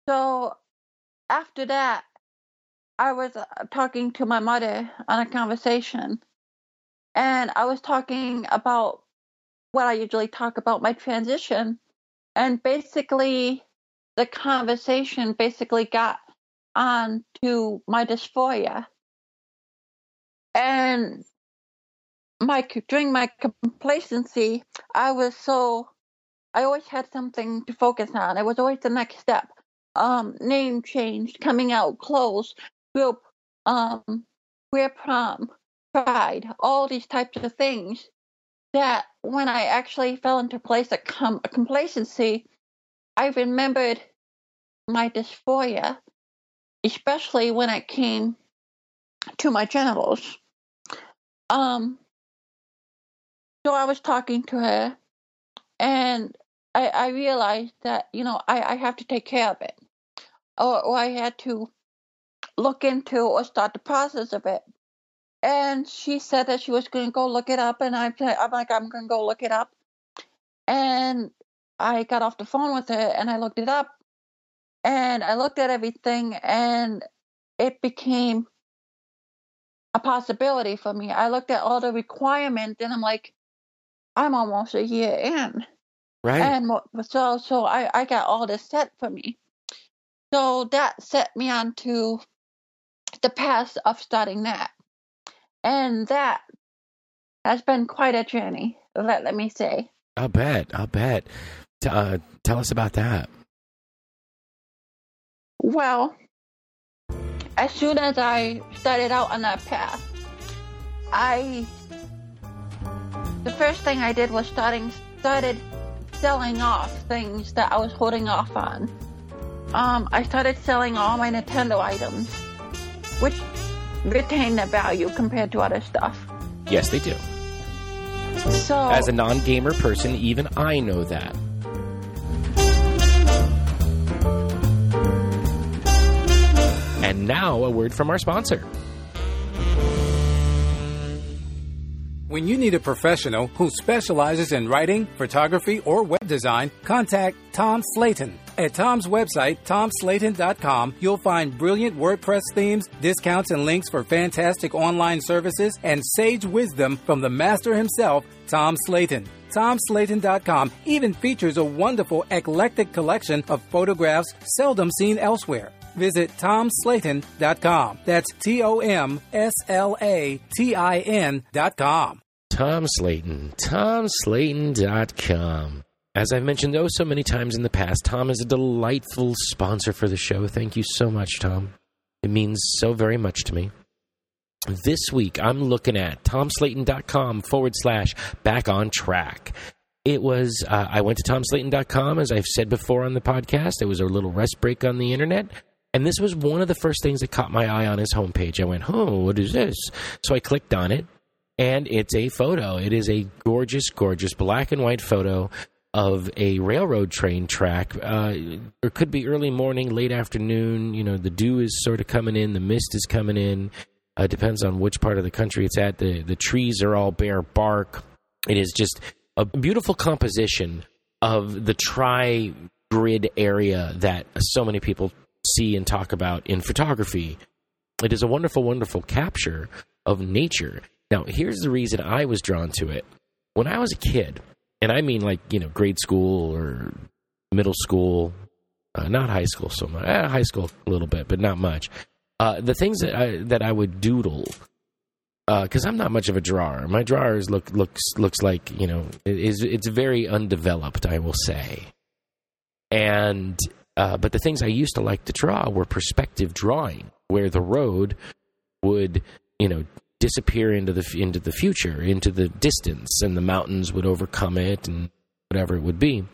So after that, I was uh, talking to my mother on a conversation, and I was talking about what I usually talk about my transition, and basically, the conversation basically got on to my dysphoria, and my during my complacency, I was so I always had something to focus on. It was always the next step. Um, name change, coming out, clothes, group, um, queer prom, pride, all these types of things. That when I actually fell into place of com- complacency, I remembered my dysphoria, especially when it came to my genitals. Um, so I was talking to her, and I, I realized that you know I, I have to take care of it, or, or I had to look into or start the process of it. And she said that she was going to go look it up, and I I'm like I'm going to go look it up. And I got off the phone with her, and I looked it up, and I looked at everything, and it became a possibility for me. I looked at all the requirements, and I'm like, I'm almost a year in. Right. And so, so I, I got all this set for me. So that set me on to the path of starting that. And that has been quite a journey, let, let me say. I'll bet. I'll bet. T- uh, tell us about that. Well, as soon as I started out on that path, I the first thing I did was starting started selling off things that I was holding off on. Um, I started selling all my Nintendo items, which retain their value compared to other stuff. Yes, they do. So As a non gamer person, even I know that. And now, a word from our sponsor. When you need a professional who specializes in writing, photography, or web design, contact Tom Slayton. At Tom's website, tomslayton.com, you'll find brilliant WordPress themes, discounts and links for fantastic online services, and sage wisdom from the master himself, Tom Slayton. TomSlayton.com even features a wonderful eclectic collection of photographs seldom seen elsewhere. Visit TomSlayton.com. That's T O M S L A T I N.com. Tom Slayton. TomSlayton.com. As I've mentioned oh so many times in the past, Tom is a delightful sponsor for the show. Thank you so much, Tom. It means so very much to me. This week, I'm looking at tomslayton.com forward slash back on track. It was, uh, I went to tomslayton.com, as I've said before on the podcast. It was a little rest break on the internet. And this was one of the first things that caught my eye on his homepage. I went, oh, what is this? So I clicked on it, and it's a photo. It is a gorgeous, gorgeous black and white photo of a railroad train track. Uh, it could be early morning, late afternoon. You know, the dew is sort of coming in, the mist is coming in. Uh, depends on which part of the country it's at. The the trees are all bare bark. It is just a beautiful composition of the tri grid area that so many people see and talk about in photography. It is a wonderful, wonderful capture of nature. Now, here's the reason I was drawn to it. When I was a kid, and I mean like, you know, grade school or middle school, uh, not high school so much, eh, high school a little bit, but not much. Uh, the things that I, that I would doodle because I'm not much of a drawer. My drawers look looks looks like you know it is it's very undeveloped, I will say. And uh, but the things I used to like to draw were perspective drawing, where the road would you know disappear into the into the future, into the distance, and the mountains would overcome it, and whatever it would be.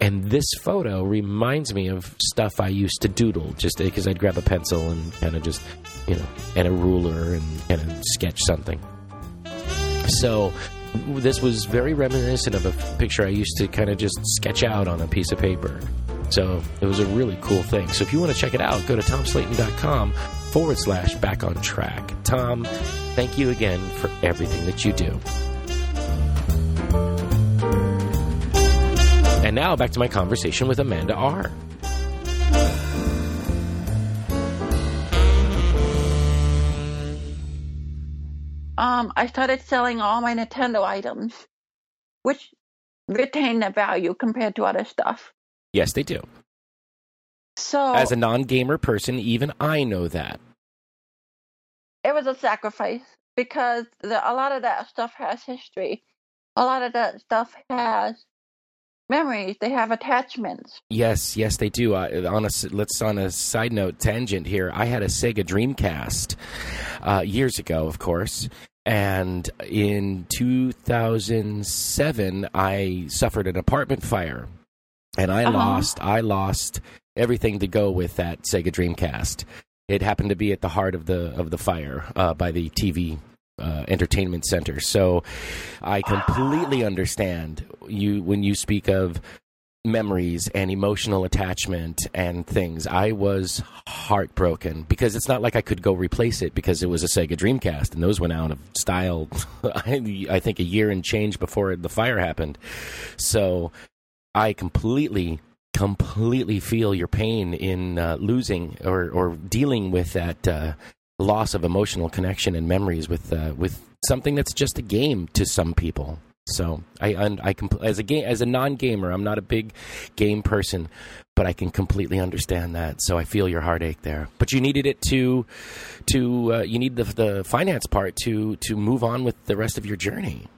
And this photo reminds me of stuff I used to doodle, just because I'd grab a pencil and kind of just, you know, and a ruler and kind of sketch something. So this was very reminiscent of a picture I used to kind of just sketch out on a piece of paper. So it was a really cool thing. So if you want to check it out, go to tomslayton.com forward slash back on track. Tom, thank you again for everything that you do. And now back to my conversation with Amanda R. Um, I started selling all my Nintendo items, which retain their value compared to other stuff. Yes, they do. So As a non gamer person, even I know that. it was a sacrifice because the, a lot of that stuff has history. A lot of that stuff has memories. They have attachments. Yes, yes, they do. Uh, on a let's on a side note tangent here. I had a Sega Dreamcast uh, years ago, of course, and in 2007, I suffered an apartment fire, and I Uh-huh. lost. I lost everything to go with that Sega Dreamcast. It happened to be at the heart of the of the fire uh, by the TV uh, entertainment center. So I completely understand you when you speak of memories and emotional attachment and things. I was heartbroken because it's not like I could go replace it because it was a Sega Dreamcast and those went out of style. I, I think a year and change before the fire happened. So I completely completely feel your pain in uh, losing or, or dealing with that uh, loss of emotional connection and memories with uh, with something that's just a game to some people. So I I, compl- as a game as a non gamer, I'm not a big game person, but I can completely understand that. So I feel your heartache there. But you needed it to to uh, you need the the finance part to to move on with the rest of your journey.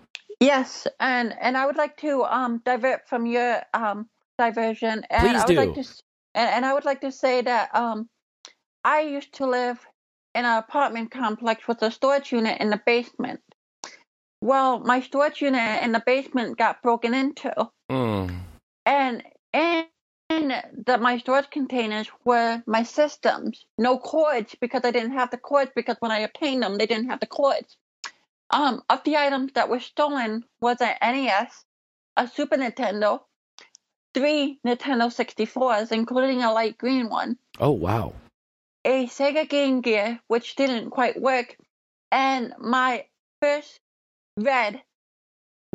Yes, and and I would like to um divert from your um diversion, and Please I would do. like to and, and I would like to say that um I used to live in an apartment complex with a storage unit in the basement. Well, my storage unit in the basement got broken into, Mm. and in the my storage containers were my systems, no cords because I didn't have the cords because when I obtained them they didn't have the cords. Um, of the items that were stolen was an NES, a Super Nintendo, three Nintendo 64s, including a light green one, Oh wow. a Sega Game Gear, which didn't quite work, and my first red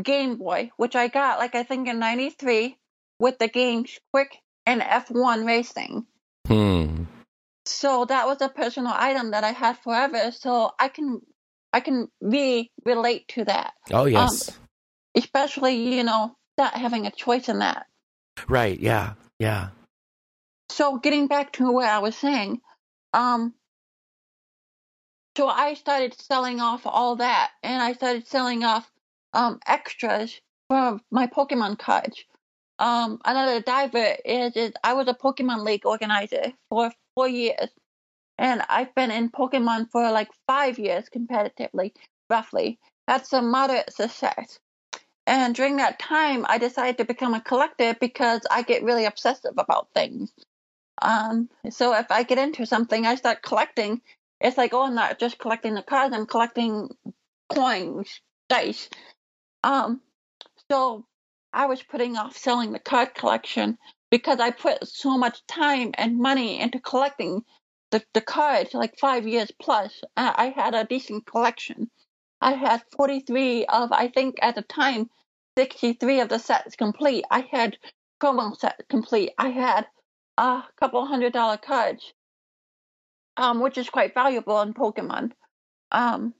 Game Boy, which I got like I think in '93 with the games Quick and F1 Racing. Hmm. So that was a personal item that I had forever. So I can I can really relate to that, Oh yes. especially you know not having a choice in that. right. Yeah. Yeah. So getting back to what I was saying, um, so I started selling off all that, and I started selling off um extras from my Pokemon cards. Um, another diver is, is I was a Pokemon League organizer for four years, and I've been in Pokemon for like five years competitively, roughly. That's a moderate success. And during that time, I decided to become a collector because I get really obsessive about things. Um, so if I get into something, I start collecting. It's like, oh, I'm not just collecting the cards; I'm collecting coins, dice. Um, so I was putting off selling the card collection because I put so much time and money into collecting the, the cards, like five years plus. I had a decent collection. I had 43 of, I think at the time, 63 of the sets complete. I had promo set complete. I had a couple hundred dollar cards, um, which is quite valuable in Pokemon. Um,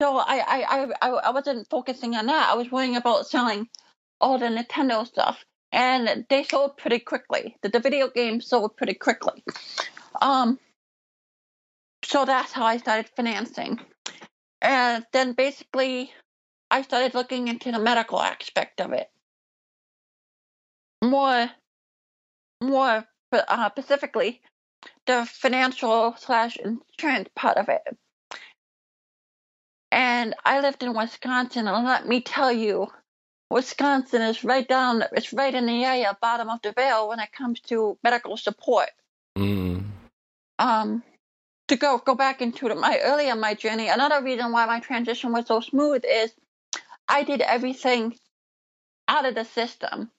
so I, I, I, I I wasn't focusing on that. I was worrying about selling all the Nintendo stuff, and they sold pretty quickly. The, the video games sold pretty quickly. Um, so that's how I started financing. And then basically, I started looking into the medical aspect of it. More, more uh, specifically, the financial slash insurance part of it. And I lived in Wisconsin, and let me tell you, Wisconsin is right down, it's right in the area, bottom of the vale when it comes to medical support. Mm. Um, to go go back into my earlier my journey, another reason why my transition was so smooth is I did everything out of the system.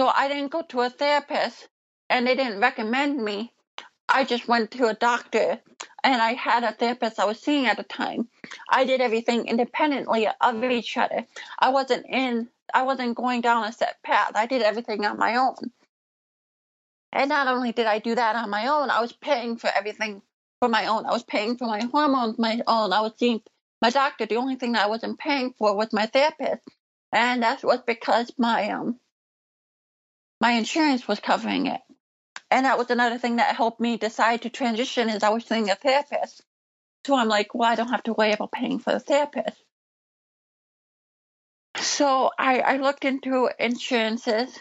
So I didn't go to a therapist, and they didn't recommend me. I just went to a doctor, and I had a therapist I was seeing at the time. I did everything independently of each other. I wasn't in. I wasn't going down a set path. I did everything on my own. And not only did I do that on my own, I was paying for everything for my own. I was paying for my hormones my own. I was seeing my doctor. The only thing I wasn't paying for was my therapist, and that was because my um my insurance was covering it. And that was another thing that helped me decide to transition is I was seeing a therapist. So I'm like, well, I don't have to worry about paying for the therapist. So I, I looked into insurances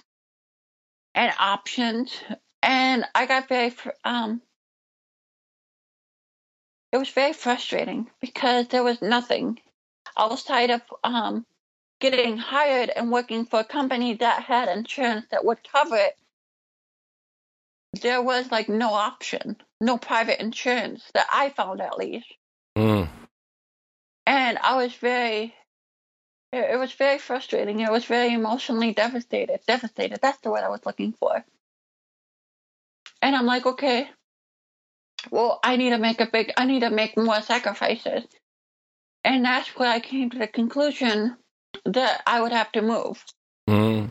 and options, and I got very um it was very frustrating because there was nothing outside of um getting hired and working for a company that had insurance that would cover it. There was like no option, no private insurance that I found at least. Mm. And I was very it, it was very frustrating. It was very emotionally devastated. Devastated. That's the word I was looking for. And I'm like, okay, well, I need to make a big, I need to make more sacrifices. And that's where I came to the conclusion that I would have to move. Mm.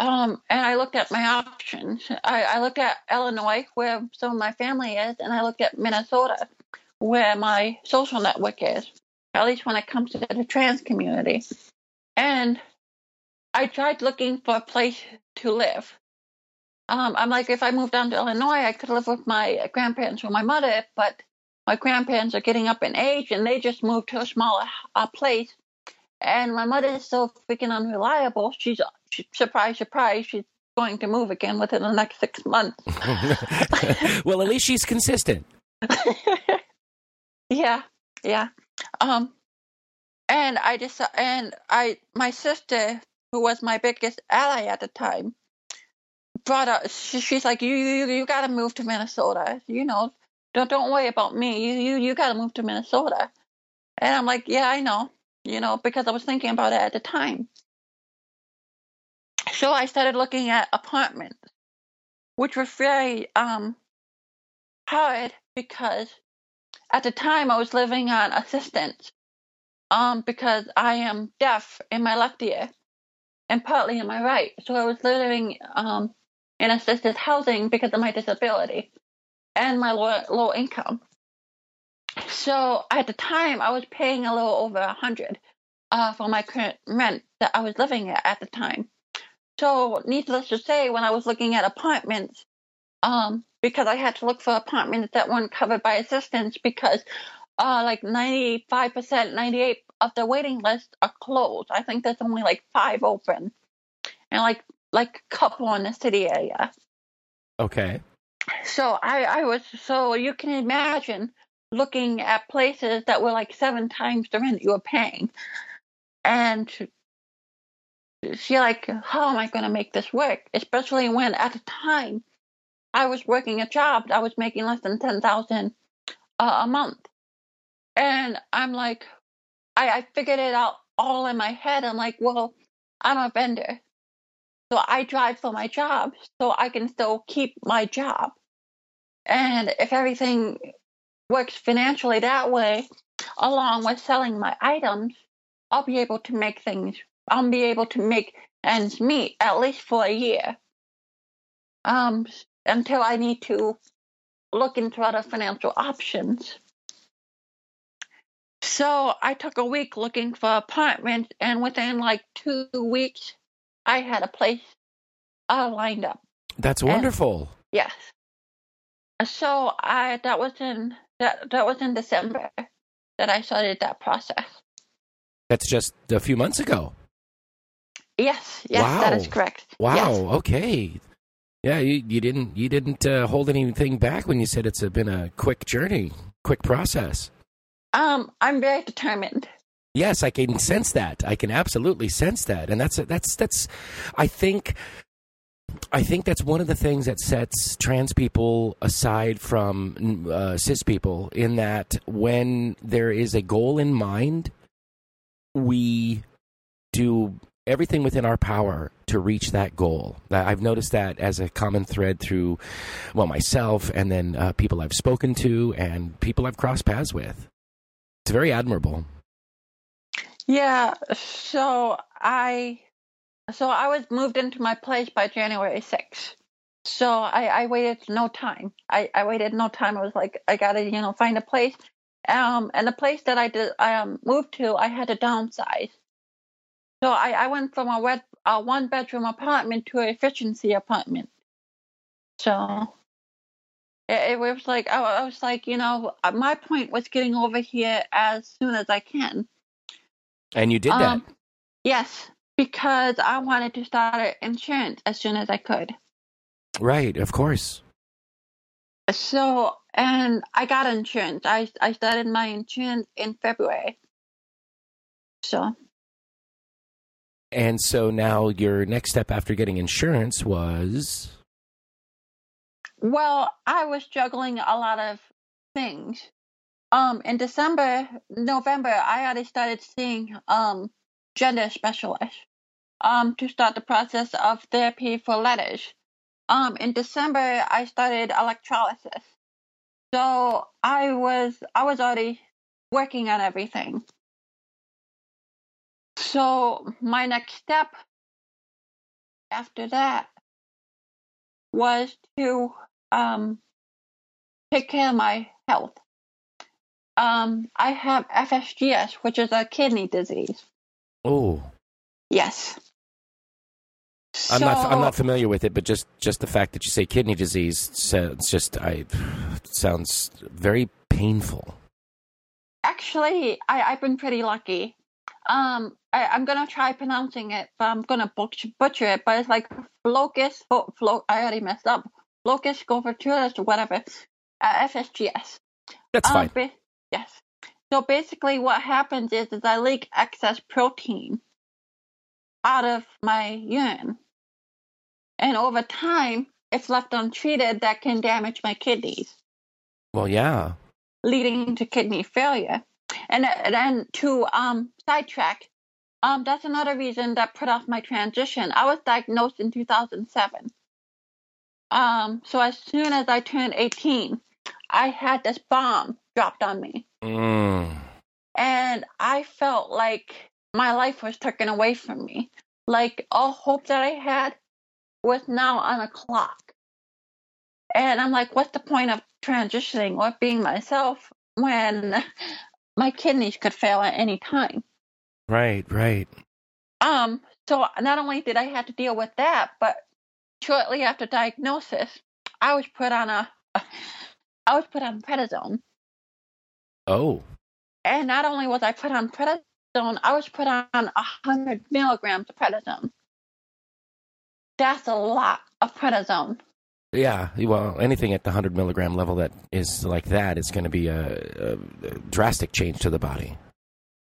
Um, and I looked at my options. I, I looked at Illinois, where some of my family is, and I looked at Minnesota, where my social network is, at least when it comes to the trans community. And I tried looking for a place to live. Um, I'm like, if I moved down to Illinois, I could live with my grandparents or my mother, but my grandparents are getting up in age and they just moved to a smaller uh, place. And my mother is so freaking unreliable. She's, she, surprise, surprise, she's going to move again within the next six months. well, at least she's consistent. yeah, yeah. Um, and I just and I my sister, who was my biggest ally at the time, brought up. She, she's like, you you you got to move to Minnesota. You know, don't don't worry about me. You you you got to move to Minnesota. And I'm like, yeah, I know. You know, because I was thinking about it at the time. So I started looking at apartments, which was very um hard because at the time I was living on assistance um because I am deaf in my left ear and partly in my right. So I was living um in assisted housing because of my disability and my low, low income. So at the time, I was paying a little over a hundred uh, for my current rent that I was living at at the time. So needless to say, when I was looking at apartments, um, because I had to look for apartments that weren't covered by assistance because uh, like 95%, 98 of the waiting list are closed. I think there's only like five open. And like like a couple in the city area. Okay. So I, I was so you can imagine looking at places that were like seven times the rent you were paying. And she like, how am I gonna make this work? Especially when at the time I was working a job I was making less than ten thousand uh, a month. And I'm like I, I figured it out all in my head. I'm like, well, I'm a vendor. So I drive for my job so I can still keep my job. And if everything works financially that way, along with selling my items, I'll be able to make things, I'll be able to make ends meet at least for a year. Um, until I need to look into other financial options. So I took a week looking for apartments, and within like two weeks, I had a place uh, lined up. That's wonderful. And, yes. So I that was in that that was in December, that I started that process. That's just a few months ago. Yes, yes, that is correct. Wow. Yes. Okay. Yeah, you, you didn't you didn't uh, hold anything back when you said it's a, been a quick journey, quick process. Um, I'm very determined. Yes, I can sense that. I can absolutely sense that, and that's that's that's. I think, I think that's one of the things that sets trans people aside from uh, cis people. In that, when there is a goal in mind, we do everything within our power to reach that goal. I've noticed that as a common thread through, well, myself, and then uh, people I've spoken to, and people I've crossed paths with. It's very admirable. Yeah, so I so I was moved into my place by January 6th. So I, I waited no time. I, I waited no time. I was like, I gotta, you know, find a place. Um, and the place that I did, I um, moved to, I had to downsize. So I, I went from a, wet, a one bedroom apartment to an efficiency apartment. So it, it was like, I, I was like, you know, my point was getting over here as soon as I can. And you did that. Um, yes, because I wanted to start insurance as soon as I could. Right, of course. So, and I got insurance. I I started my insurance in February. So, And so now your next step after getting insurance was well, I was juggling a lot of things. Um, in December, November, I already started seeing um gender specialist. Um, to start the process of therapy for letters. Um, in December, I started electrolysis. So I was I was already working on everything. So my next step after that was to um, take care of my health. Um, I have FSGS, which is a kidney disease. oh, Yes. I'm not I'm not familiar with it, but just just the fact that you say kidney disease sounds just I sounds very painful. Actually, I, I've been pretty lucky. Um, I, I'm gonna try pronouncing it, but I'm gonna butch, butcher it. But it's like Flocus, flo, flo, I already messed up. Flocus goverturus or whatever. Uh, FSGS. That's Um, fine. ba- yes. So basically, what happens is, is I leak excess protein out of my urine, and over time, if left untreated, that can damage my kidneys. Well, yeah. leading to kidney failure. And then to um, sidetrack, um, that's another reason that put off my transition. I was diagnosed in 2007. Um, so as soon as I turned 18, I had this bomb dropped on me, Mm. and I felt like my life was taken away from me. Like all hope that I had was now on a clock. And I'm like, what's the point of transitioning or being myself when my kidneys could fail at any time? Right, right. Um, so not only did I have to deal with that, but shortly after diagnosis, I was put on a, I was put on prednisone. Oh, And not only was I put on prednisone, I was put on a hundred milligrams of prednisone. That's a lot of prednisone. Yeah. Well, anything at the hundred milligram level that is like that is going to be a, a, a drastic change to the body.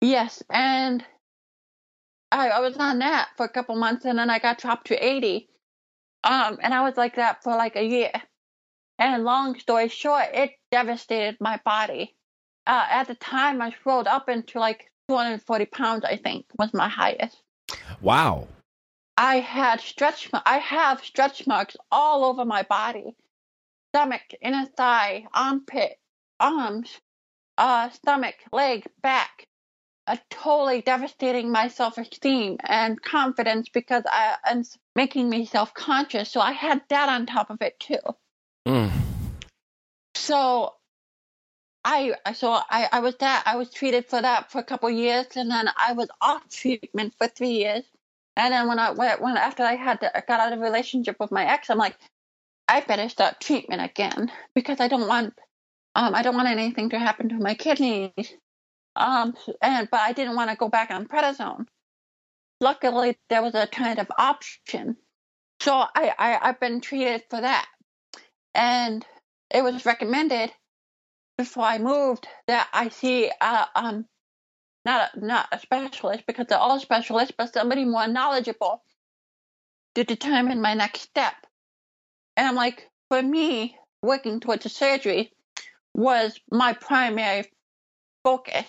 Yes, and I, I was on that for a couple months, and then I got dropped to 80. Um, and I was like that for like a year. And long story short, it devastated my body. Uh, at the time, I rolled up into like 240 pounds. I think was my highest. Wow. I had stretch. I have stretch marks all over my body, stomach, inner thigh, armpit, arms, uh, stomach, leg, back. Uh, totally devastating my self-esteem and confidence because I and making me self-conscious. So I had that on top of it too. Mm. So I so I, I was that I was treated for that for a couple years and then I was off treatment for three years. And then when I when after I had I got out of relationship with my ex, I'm like, I better start treatment again because I don't want um I don't want anything to happen to my kidneys. Um, and but I didn't want to go back on prednisone. Luckily, there was a alternative option, so I, I I've been treated for that, and it was recommended before I moved that I see uh, um not a, not a specialist because they're all specialists, but somebody more knowledgeable to determine my next step. And I'm like, for me, working towards a surgery was my primary focus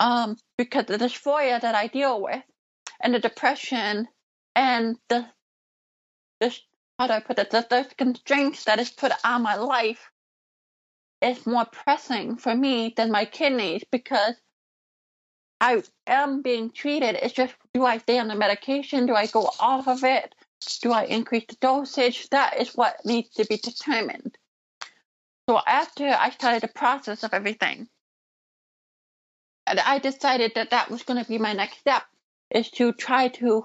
um, because the dysphoria that I deal with and the depression and the, the how do I put it, the, the constraints that is put on my life is more pressing for me than my kidneys because I am being treated. It's just do I stay on the medication? Do I go off of it? Do I increase the dosage? That is what needs to be determined. So after I started the process of everything, and I decided that that was going to be my next step is to try to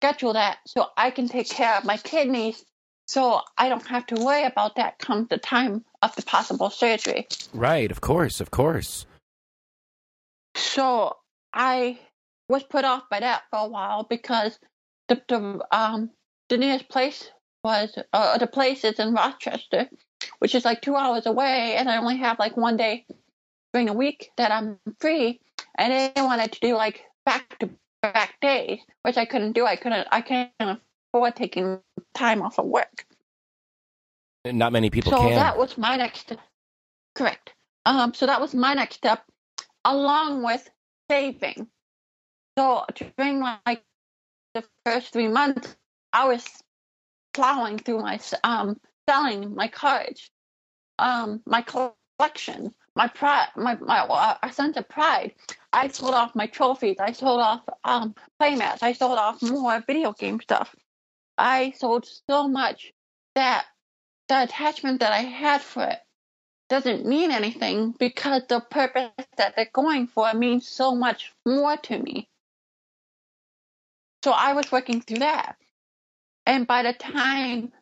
schedule that so I can take care of my kidneys so I don't have to worry about that come the time of the possible surgery. Right, of course, of course. So I was put off by that for a while because the the um the nearest place was uh, the place is in Rochester, which is like two hours away, and I only have like one day during the week that I'm free, and they wanted to do like back to back days, which I couldn't do. I couldn't. I can't afford taking time off of work. Not many people so can. that was my next. Correct. Um. So that was my next step, along with saving. So during like the first three months, I was plowing through my um selling my cards, um my collection, my pride, my my sense of pride. I sold off my trophies. I sold off um playmats. I sold off more video game stuff. I sold so much that the attachment that I had for it doesn't mean anything because the purpose that they're going for means so much more to me. So I was working through that. And by the time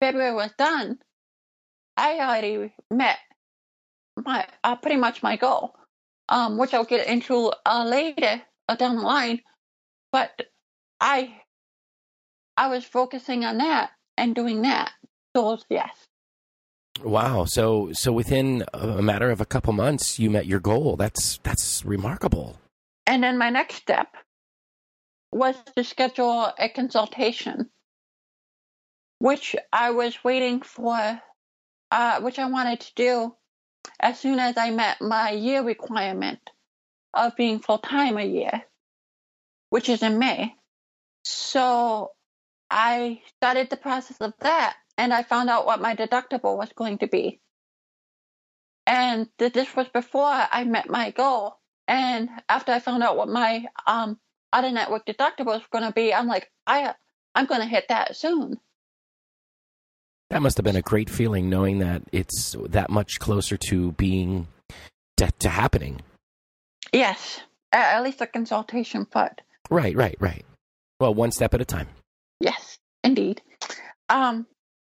February was done, I already met my uh, pretty much my goal, um, which I'll get into uh, later uh, down the line. But I I was focusing on that and doing that. So yes. Wow. So so within a matter of a couple months, you met your goal. That's that's remarkable. And then my next step was to schedule a consultation, which I was waiting for, uh, which I wanted to do as soon as I met my year requirement of being full time a year, which is in May. So I started the process of that and I found out what my deductible was going to be. And this was before I met my goal. And after I found out what my um, out of network deductible was going to be, I'm like, I I'm going to hit that soon. That must have been a great feeling knowing that it's that much closer to being to, to happening. Yes, at, least a consultation part. Right, right, right. Well, one step at a time. Yes, indeed. Um,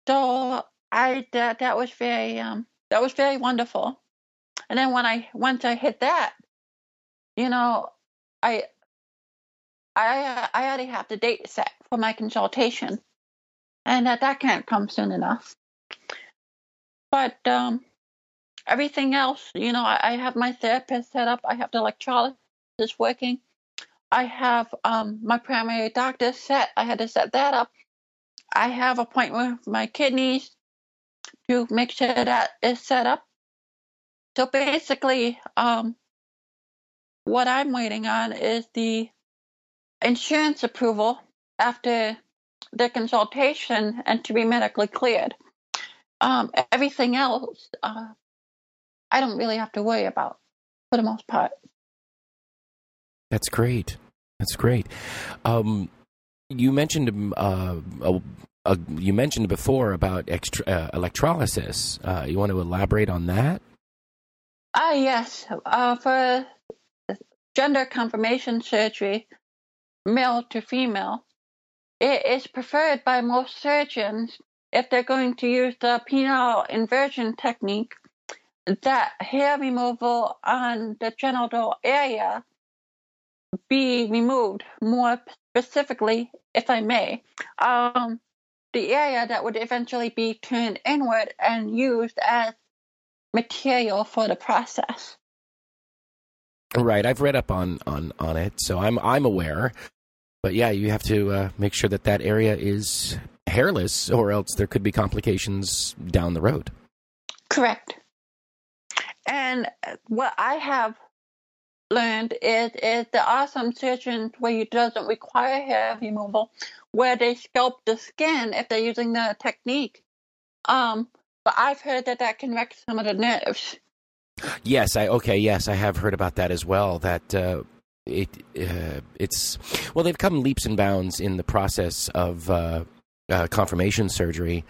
so I that that was very um that was very wonderful. And then when I once I hit that, you know, I I I already have the date set for my consultation, and that that can't come soon enough. But um, everything else, you know, I, I have my therapist set up. I have the electrolysis working. I have um, my primary doctor set. I had to set that up. I have appointment with my kidneys to make sure that is set up. So basically, um, what I'm waiting on is the insurance approval after the consultation and to be medically cleared. Um, everything else, uh, I don't really have to worry about for the most part. That's great. That's great. Um, you mentioned uh, uh, you mentioned before about extra, uh, electrolysis. Uh, you want to elaborate on that? Ah, yes. Uh, for gender confirmation surgery, male to female, it is preferred by most surgeons if they're going to use the penile inversion technique that hair removal on the genital area be removed more specifically, if I may. Um, the area that would eventually be turned inward and used as material for the process. Right, I've read up on on on it, so I'm I'm aware. But yeah, you have to uh, make sure that that area is hairless, or else there could be complications down the road. Correct. And what I have learned is is there are some surgeons where it doesn't require hair removal, where they sculpt the skin if they're using the technique. Um, but I've heard that that can wreck some of the nerves. Yes, I okay. Yes, I have heard about that as well. That uh, it uh, it's well, they've come leaps and bounds in the process of uh, uh confirmation surgery.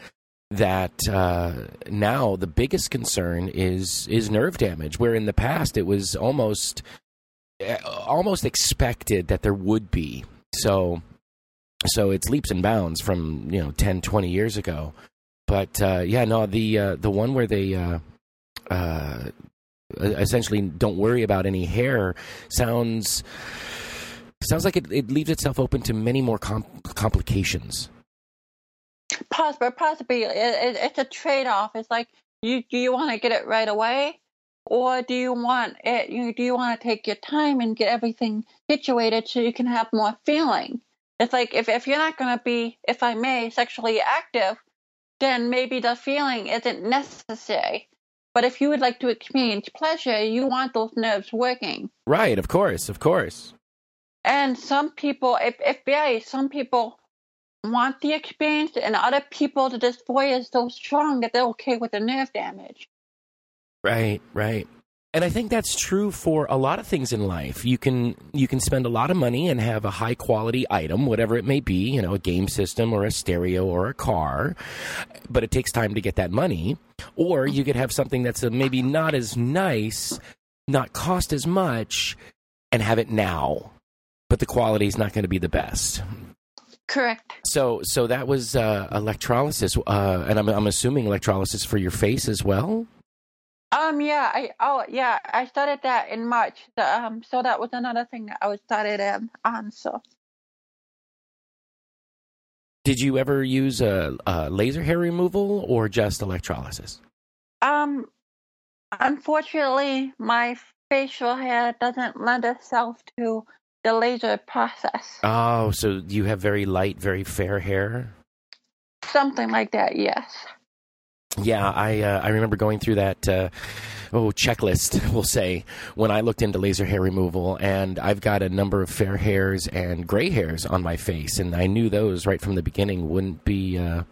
That uh, now the biggest concern is is nerve damage, where in the past it was almost Uh, almost expected that there would be. So so it's leaps and bounds from you know 10, 20 years ago. But uh, yeah, no, the uh, the one where they uh, essentially don't worry about any hair sounds sounds like it, it leaves itself open to many more com- complications. Possibly, possibly, it, it, it's a trade off. It's like you do you want to get it right away, or do you want it? You do you want to take your time and get everything situated so you can have more feeling? It's like if if you're not going to be, if I may, sexually active, then maybe the feeling isn't necessary. But if you would like to experience pleasure, you want those nerves working. Right, of course, of course. And some people, it, it varies. Some people want the experience, and other people, the dysphoria is so strong that they're okay with the nerve damage. Right, right. And I think that's true for a lot of things in life. You can you can spend a lot of money and have a high quality item, whatever it may be, you know, a game system or a stereo or a car, but it takes time to get that money. Or you could have something that's maybe not as nice, not cost as much, and have it now, but the quality is not going to be the best. Correct. So, so that was uh, electrolysis, uh, and I'm, I'm assuming electrolysis for your face as well. Um. Yeah. I. Oh. Yeah. I started that in March. Um. So that was another thing that I was started um, on. So. Did you ever use a, a laser hair removal or just electrolysis? Um. Unfortunately, my facial hair doesn't lend itself to the laser process. Oh, so you have very light, very fair hair. Something like that. Yes. Yeah, I uh, I remember going through that uh, oh checklist, we'll say, when I looked into laser hair removal, and I've got a number of fair hairs and gray hairs on my face, and I knew those right from the beginning wouldn't be uh,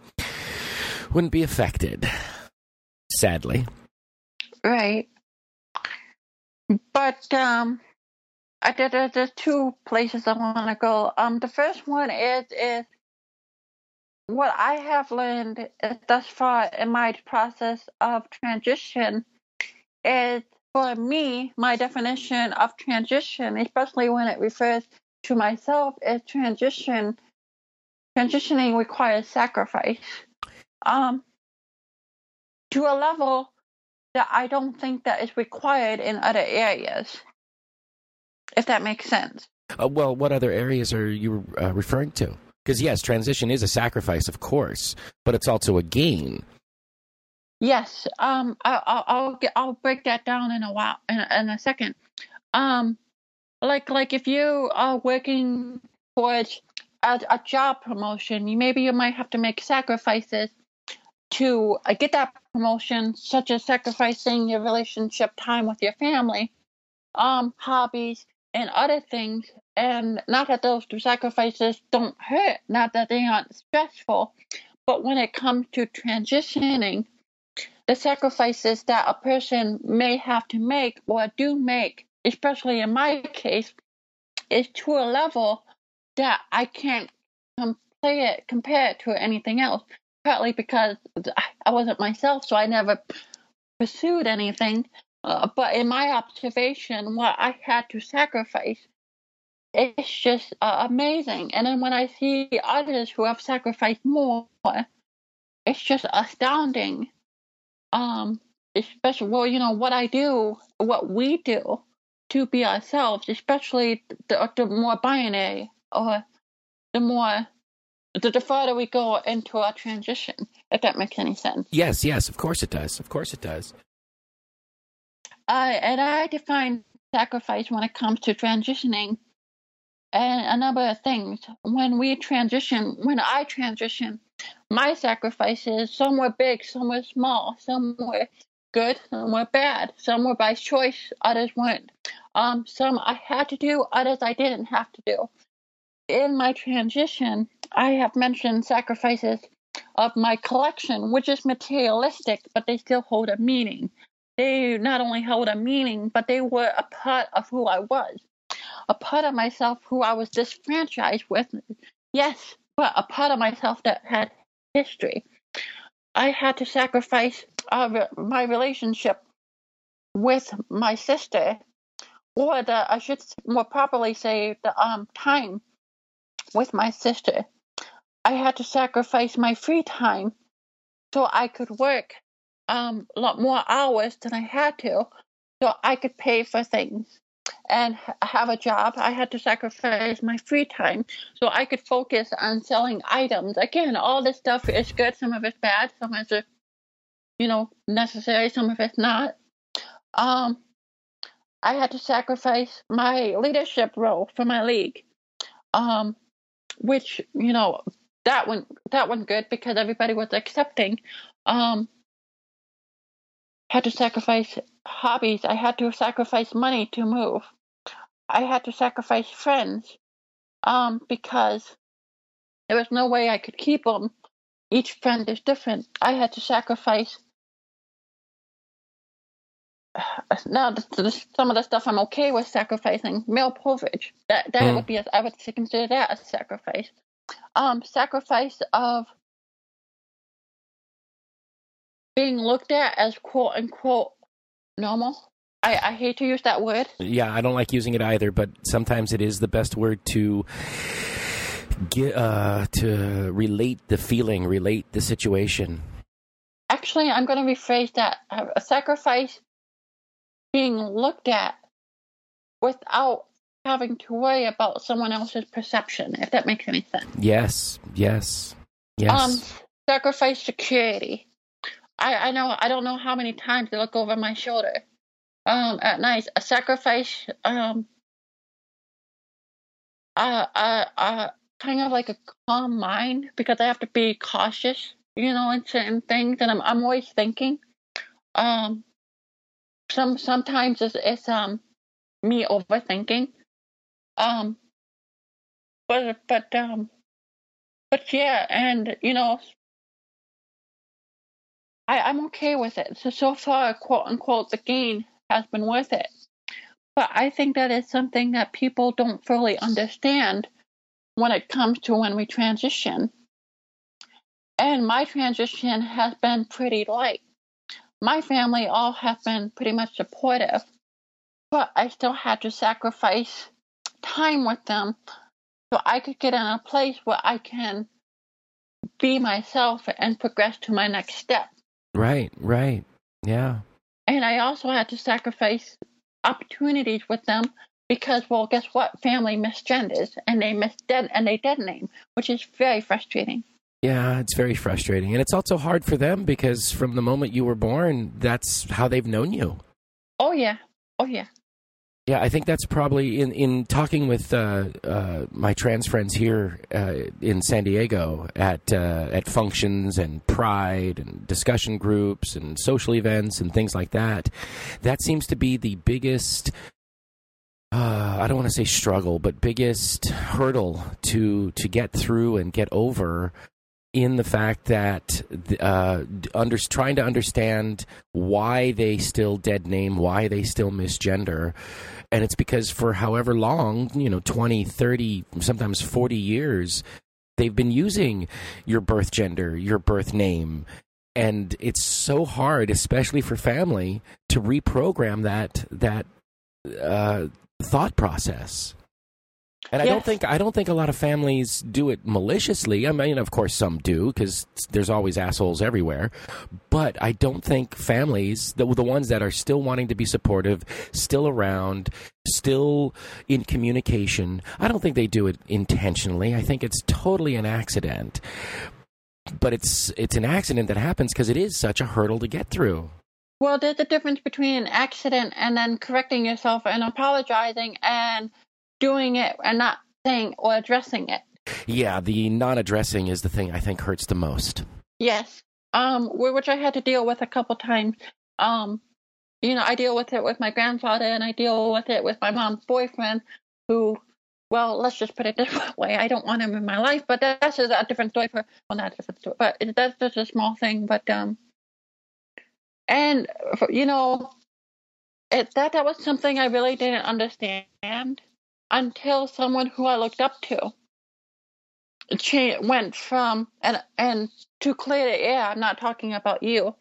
wouldn't be affected, sadly. Right, but um, I did. There's two places I want to go. Um, the first one is is what I have learned thus far in my process of transition is for me, my definition of transition, especially when it refers to myself, is transition. Transitioning requires sacrifice um, to a level that I don't think that is required in other areas. If that makes sense. Uh, well, what other areas are you uh, referring to? Because yes, transition is a sacrifice, of course, but it's also a gain. Yes, um, I, I'll I'll, get, I'll break that down in a while in, in a second. Um, like like if you are working towards a, a job promotion, you maybe you might have to make sacrifices to uh, get that promotion, such as sacrificing your relationship time with your family, um, hobbies, and other things. And not that those sacrifices don't hurt, not that they aren't stressful, but when it comes to transitioning, the sacrifices that a person may have to make or do make, especially in my case, is to a level that I can't compare it, compare it to anything else. Partly because I wasn't myself, so I never pursued anything. Uh, but in my observation, what I had to sacrifice, it's just uh, amazing. And then when I see others who have sacrificed more, it's just astounding. Um, especially well, you know what I do, what we do to be ourselves, especially the, the more binary or the more the, the further we go into our transition, if that makes any sense. Yes, yes, of course it does. Of course it does. Uh, and I define sacrifice when it comes to transitioning and a number of things. When we transition, when I transition, my sacrifices, some were big, some were small, some were good, some were bad, some were by choice, others weren't. Um, some I had to do, others I didn't have to do. In my transition, I have mentioned sacrifices of my collection, which is materialistic, but they still hold a meaning. They not only held a meaning, but they were a part of who I was, a part of myself who I was disfranchised with. Yes, but a part of myself that had history. I had to sacrifice uh, my relationship with my sister, or the I should more properly say the um time with my sister. I had to sacrifice my free time so I could work um, a lot more hours than I had to, so I could pay for things and have a job. I had to sacrifice my free time so I could focus on selling items. Again, all this stuff is good. Some of it's bad. Some of it's, you know, necessary. Some of it's not. Um, I had to sacrifice my leadership role for my league, um, which you know that one that one good because everybody was accepting. Um, had to sacrifice hobbies. I had to sacrifice money to move. I had to sacrifice friends um, because there was no way I could keep them. Each friend is different. I had to sacrifice. Now, some of the stuff I'm okay with sacrificing. Male privilege. That that mm. would be. A, I would consider that a sacrifice. Um, sacrifice of being looked at as quote unquote normal. I, I hate to use that word. Yeah, I don't like using it either, but sometimes it is the best word to get uh, to relate the feeling, relate the situation. Actually, I'm going to rephrase that. A sacrifice being looked at without having to worry about someone else's perception, if that makes any sense. Yes, yes, yes. Um, sacrifice security. I, I know I don't know how many times they look over my shoulder um, at night. A sacrifice, um, uh, uh, uh, kind of like a calm mind because I have to be cautious, you know, in certain things, and I'm I'm always thinking. Um, some sometimes it's, it's um me overthinking. Um, but but um, but yeah, and you know, I I'm okay with it. So so far, quote unquote, the gain has been worth it. But I think that is something that people don't fully understand when it comes to when we transition. And my transition has been pretty light. My family all have been pretty much supportive, but I still had to sacrifice time with them so I could get in a place where I can be myself and progress to my next step. Right, right. Yeah. And I also had to sacrifice opportunities with them because, well, guess what? Family misgenders and they miss dead and they dead name, which is very frustrating. Yeah, it's very frustrating. And it's also hard for them because from the moment you were born, that's how they've known you. Oh, yeah. Oh, yeah. Yeah, I think that's probably in in talking with uh, uh, my trans friends here uh, in San Diego at uh, at functions and Pride and discussion groups and social events and things like that. That seems to be the biggest. Uh, I don't want to say struggle, but biggest hurdle to to get through and get over in the fact that uh, under, trying to understand why they still dead name, why they still misgender. And it's because for however long, you know, 20, 30, sometimes 40 years, they've been using your birth gender, your birth name. And it's so hard, especially for family, to reprogram that that uh, thought process. And I don't think I don't think a lot of families do it maliciously. I mean, of course, some do because there's always assholes everywhere. But I don't think families, the, the ones that are still wanting to be supportive, still around, still in communication, I don't think they do it intentionally. I think it's totally an accident. But it's it's an accident that happens because it is such a hurdle to get through. Well, there's a difference between an accident and then correcting yourself and apologizing and doing it and not saying or addressing it. Yeah, the non-addressing is the thing I think hurts the most. Yes. Um, which I had to deal with a couple times. Um, you know, I deal with it with my grandfather and I deal with it with my mom's boyfriend, who, well, let's just put it this way. I don't want him in my life, but that's just a different story for, well, not a different story, but that's just a small thing. But, um, and, you know, it, that, that was something I really didn't understand until someone who I looked up to cha- went from and and to clear the air. I'm not talking about you.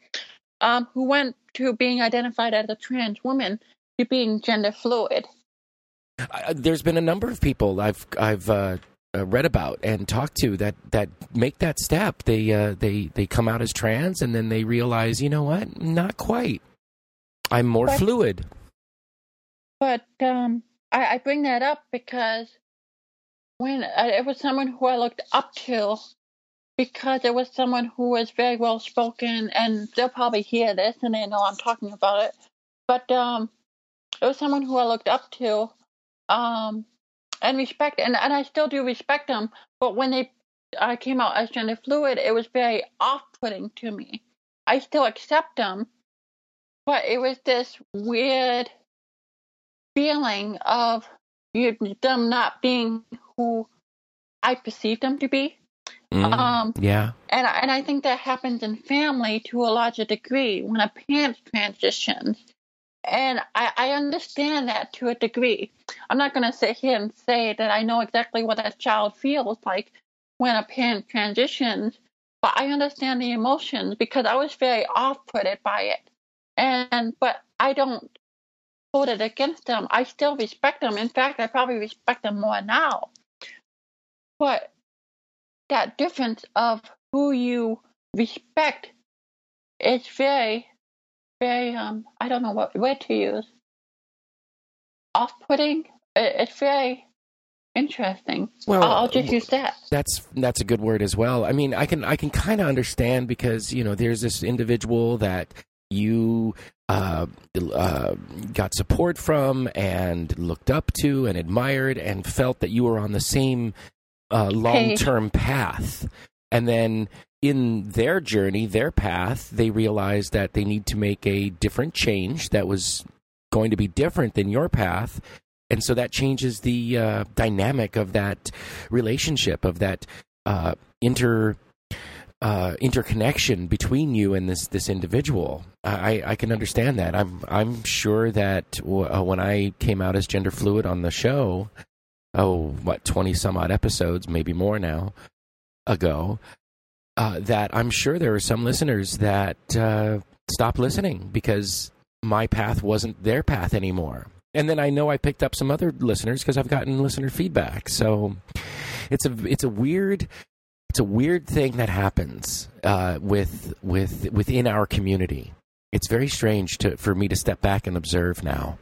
Um, who went to being identified as a trans woman to being gender fluid. I, there's been a number of people I've I've uh, uh, read about and talked to that that make that step. They uh, they they come out as trans and then they realize, you know what, not quite. I'm more But- fluid. But um, I, I bring that up because when uh, it was someone who I looked up to, because it was someone who was very well spoken, and they'll probably hear this and they know I'm talking about it. But um, it was someone who I looked up to, um, and respect, and, and I still do respect them. But when they uh, came out as gender fluid, it was very off-putting to me. I still accept them, but it was this weird feeling of you, them not being who I perceived them to be. Mm, Um, yeah, and I- and I think that happens in family to a larger degree when a parent transitions. And I, I understand that to a degree. I'm not going to sit here and say that I know exactly what a child feels like when a parent transitions, but I understand the emotions because I was very off-putted by it. And but I don't it against them. I still respect them. In fact, I probably respect them more now. But that difference of who you respect is very, very um I don't know what word to use. Off putting. It's very interesting. Well, I'll, I'll just use that. that's that's a good word as well. I mean, I can I can kind of understand because you know there's this individual that you uh, uh, got support from and looked up to and admired and felt that you were on the same uh, long term path, and then in their journey, their path, they realized that they need to make a different change that was going to be different than your path. And so that changes the uh, dynamic of that relationship of that uh, inter uh, interconnection between you and this this individual. I, I can understand that. I'm I'm sure that w- uh, when I came out as gender fluid on the show, oh what twenty some odd episodes, maybe more now ago, uh, that I'm sure there are some listeners that uh, stopped listening because my path wasn't their path anymore. And then I know I picked up some other listeners because I've gotten listener feedback. So it's a it's a weird it's a weird thing that happens uh, with with within our community. It's very strange to for me to step back and observe now.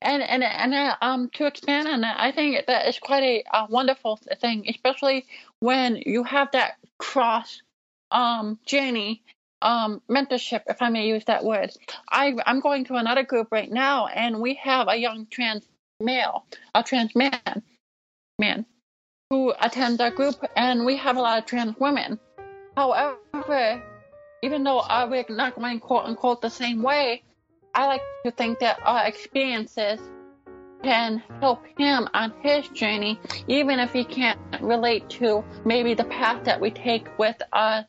And and and uh, um to expand on that, I think that is quite a, a wonderful thing, especially when you have that cross um journey um mentorship, if I may use that word. I I'm going to another group right now, and we have a young trans male, a trans man, man, who attend our group, and we have a lot of trans women. However, even though uh, we're not going quote unquote the same way, I like to think that our experiences can help him on his journey, even if he can't relate to maybe the path that we take with uh,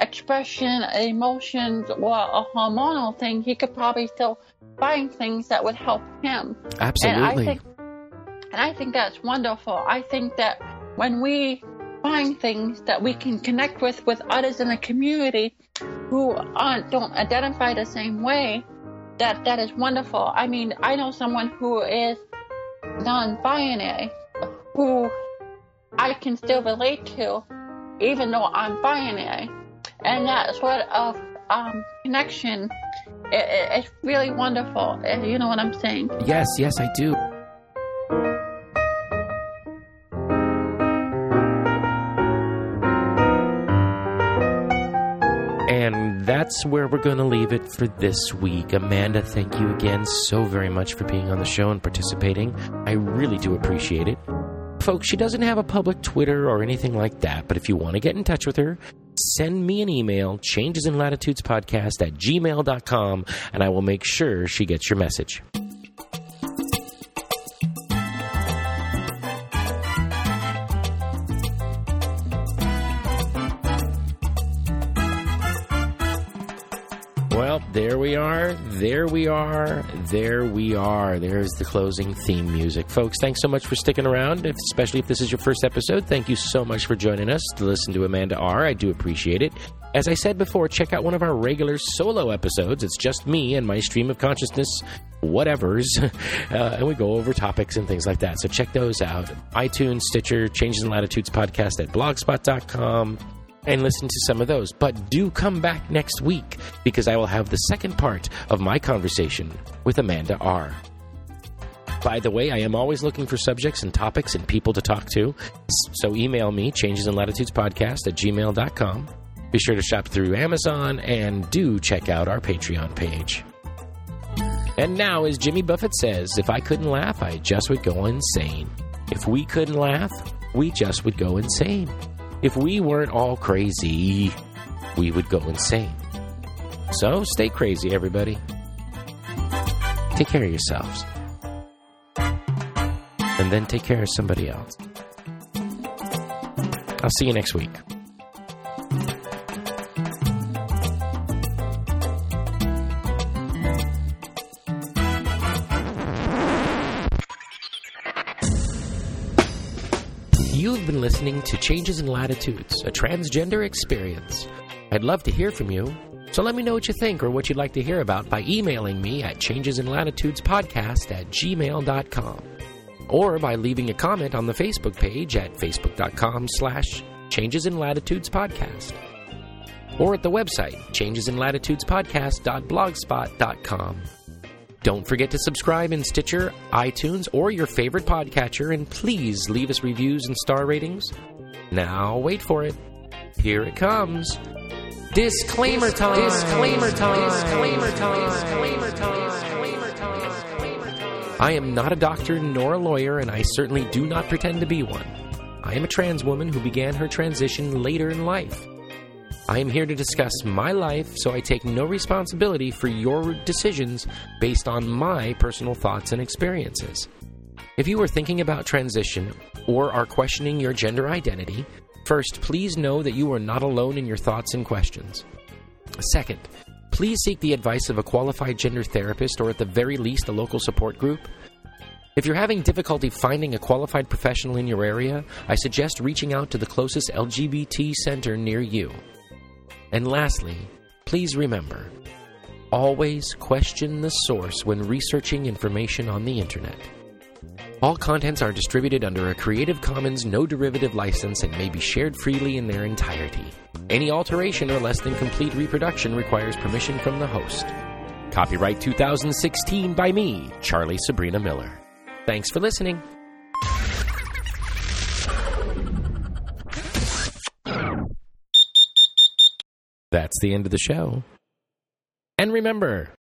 expression, emotions, or a hormonal thing. He could probably still find things that would help him. Absolutely. And I think, and I think that's wonderful. I think that when we find things that we can connect with with others in the community who aren't don't identify the same way, that that is wonderful. I mean, I know someone who is non-binary who I can still relate to, even though I'm binary. And that sort of um, connection is really wonderful. You know what I'm saying? Yes, yes, I do. That's where we're going to leave it for this week. Amanda, thank you again so very much for being on the show and participating. I really do appreciate it. Folks, she doesn't have a public Twitter or anything like that, but if you want to get in touch with her, send me an email, changesinlatitudespodcast at gmail.com, and I will make sure she gets your message. There we are. There we are. There we are. There's the closing theme music. Folks, thanks so much for sticking around, especially if this is your first episode. Thank you so much for joining us to listen to Amanda R. I do appreciate it. As I said before, check out one of our regular solo episodes. It's just me and my stream of consciousness, whatevers, uh, and we go over topics and things like that. So check those out. iTunes, Stitcher, Changes in Latitudes podcast at blogspot.com and listen to some of those. But do come back next week because I will have the second part of my conversation with Amanda R. By the way, I am always looking for subjects and topics and people to talk to. So email me, changes in latitudes podcast at gmail.com. Be sure to shop through Amazon and do check out our Patreon page. And now, as Jimmy Buffett says, if I couldn't laugh, I just would go insane. If we couldn't laugh, we just would go insane. If we weren't all crazy, we would go insane. So stay crazy, everybody. Take care of yourselves. And then take care of somebody else. I'll see you next week. Listening to Changes in Latitudes, a transgender experience. I'd love to hear from you, so let me know what you think or what you'd like to hear about by emailing me at changesinlatitudespodcast at gmail.com or by leaving a comment on the Facebook page at facebook.com slash changesinlatitudespodcast or at the website changesinlatitudespodcast.blogspot.com. Don't forget to subscribe in Stitcher, iTunes, or your favorite podcatcher, and please leave us reviews and star ratings. Now, wait for it. Here it comes. Disclaimer time. Disclaimer time. Disclaimer time. Disclaimer time. Disclaimer time. I am not a doctor nor a lawyer, and I certainly do not pretend to be one. I am a trans woman who began her transition later in life. I am here to discuss my life, so I take no responsibility for your decisions based on my personal thoughts and experiences. If you are thinking about transition or are questioning your gender identity, first, please know that you are not alone in your thoughts and questions. Second, please seek the advice of a qualified gender therapist or at the very least a local support group. If you're having difficulty finding a qualified professional in your area, I suggest reaching out to the closest LGBT center near you. And lastly, please remember always question the source when researching information on the internet. All contents are distributed under a Creative Commons no derivative license and may be shared freely in their entirety. Any alteration or less than complete reproduction requires permission from the host. Copyright 2016 by me, Charlie Sabrina Miller. Thanks for listening. That's the end of the show. And remember,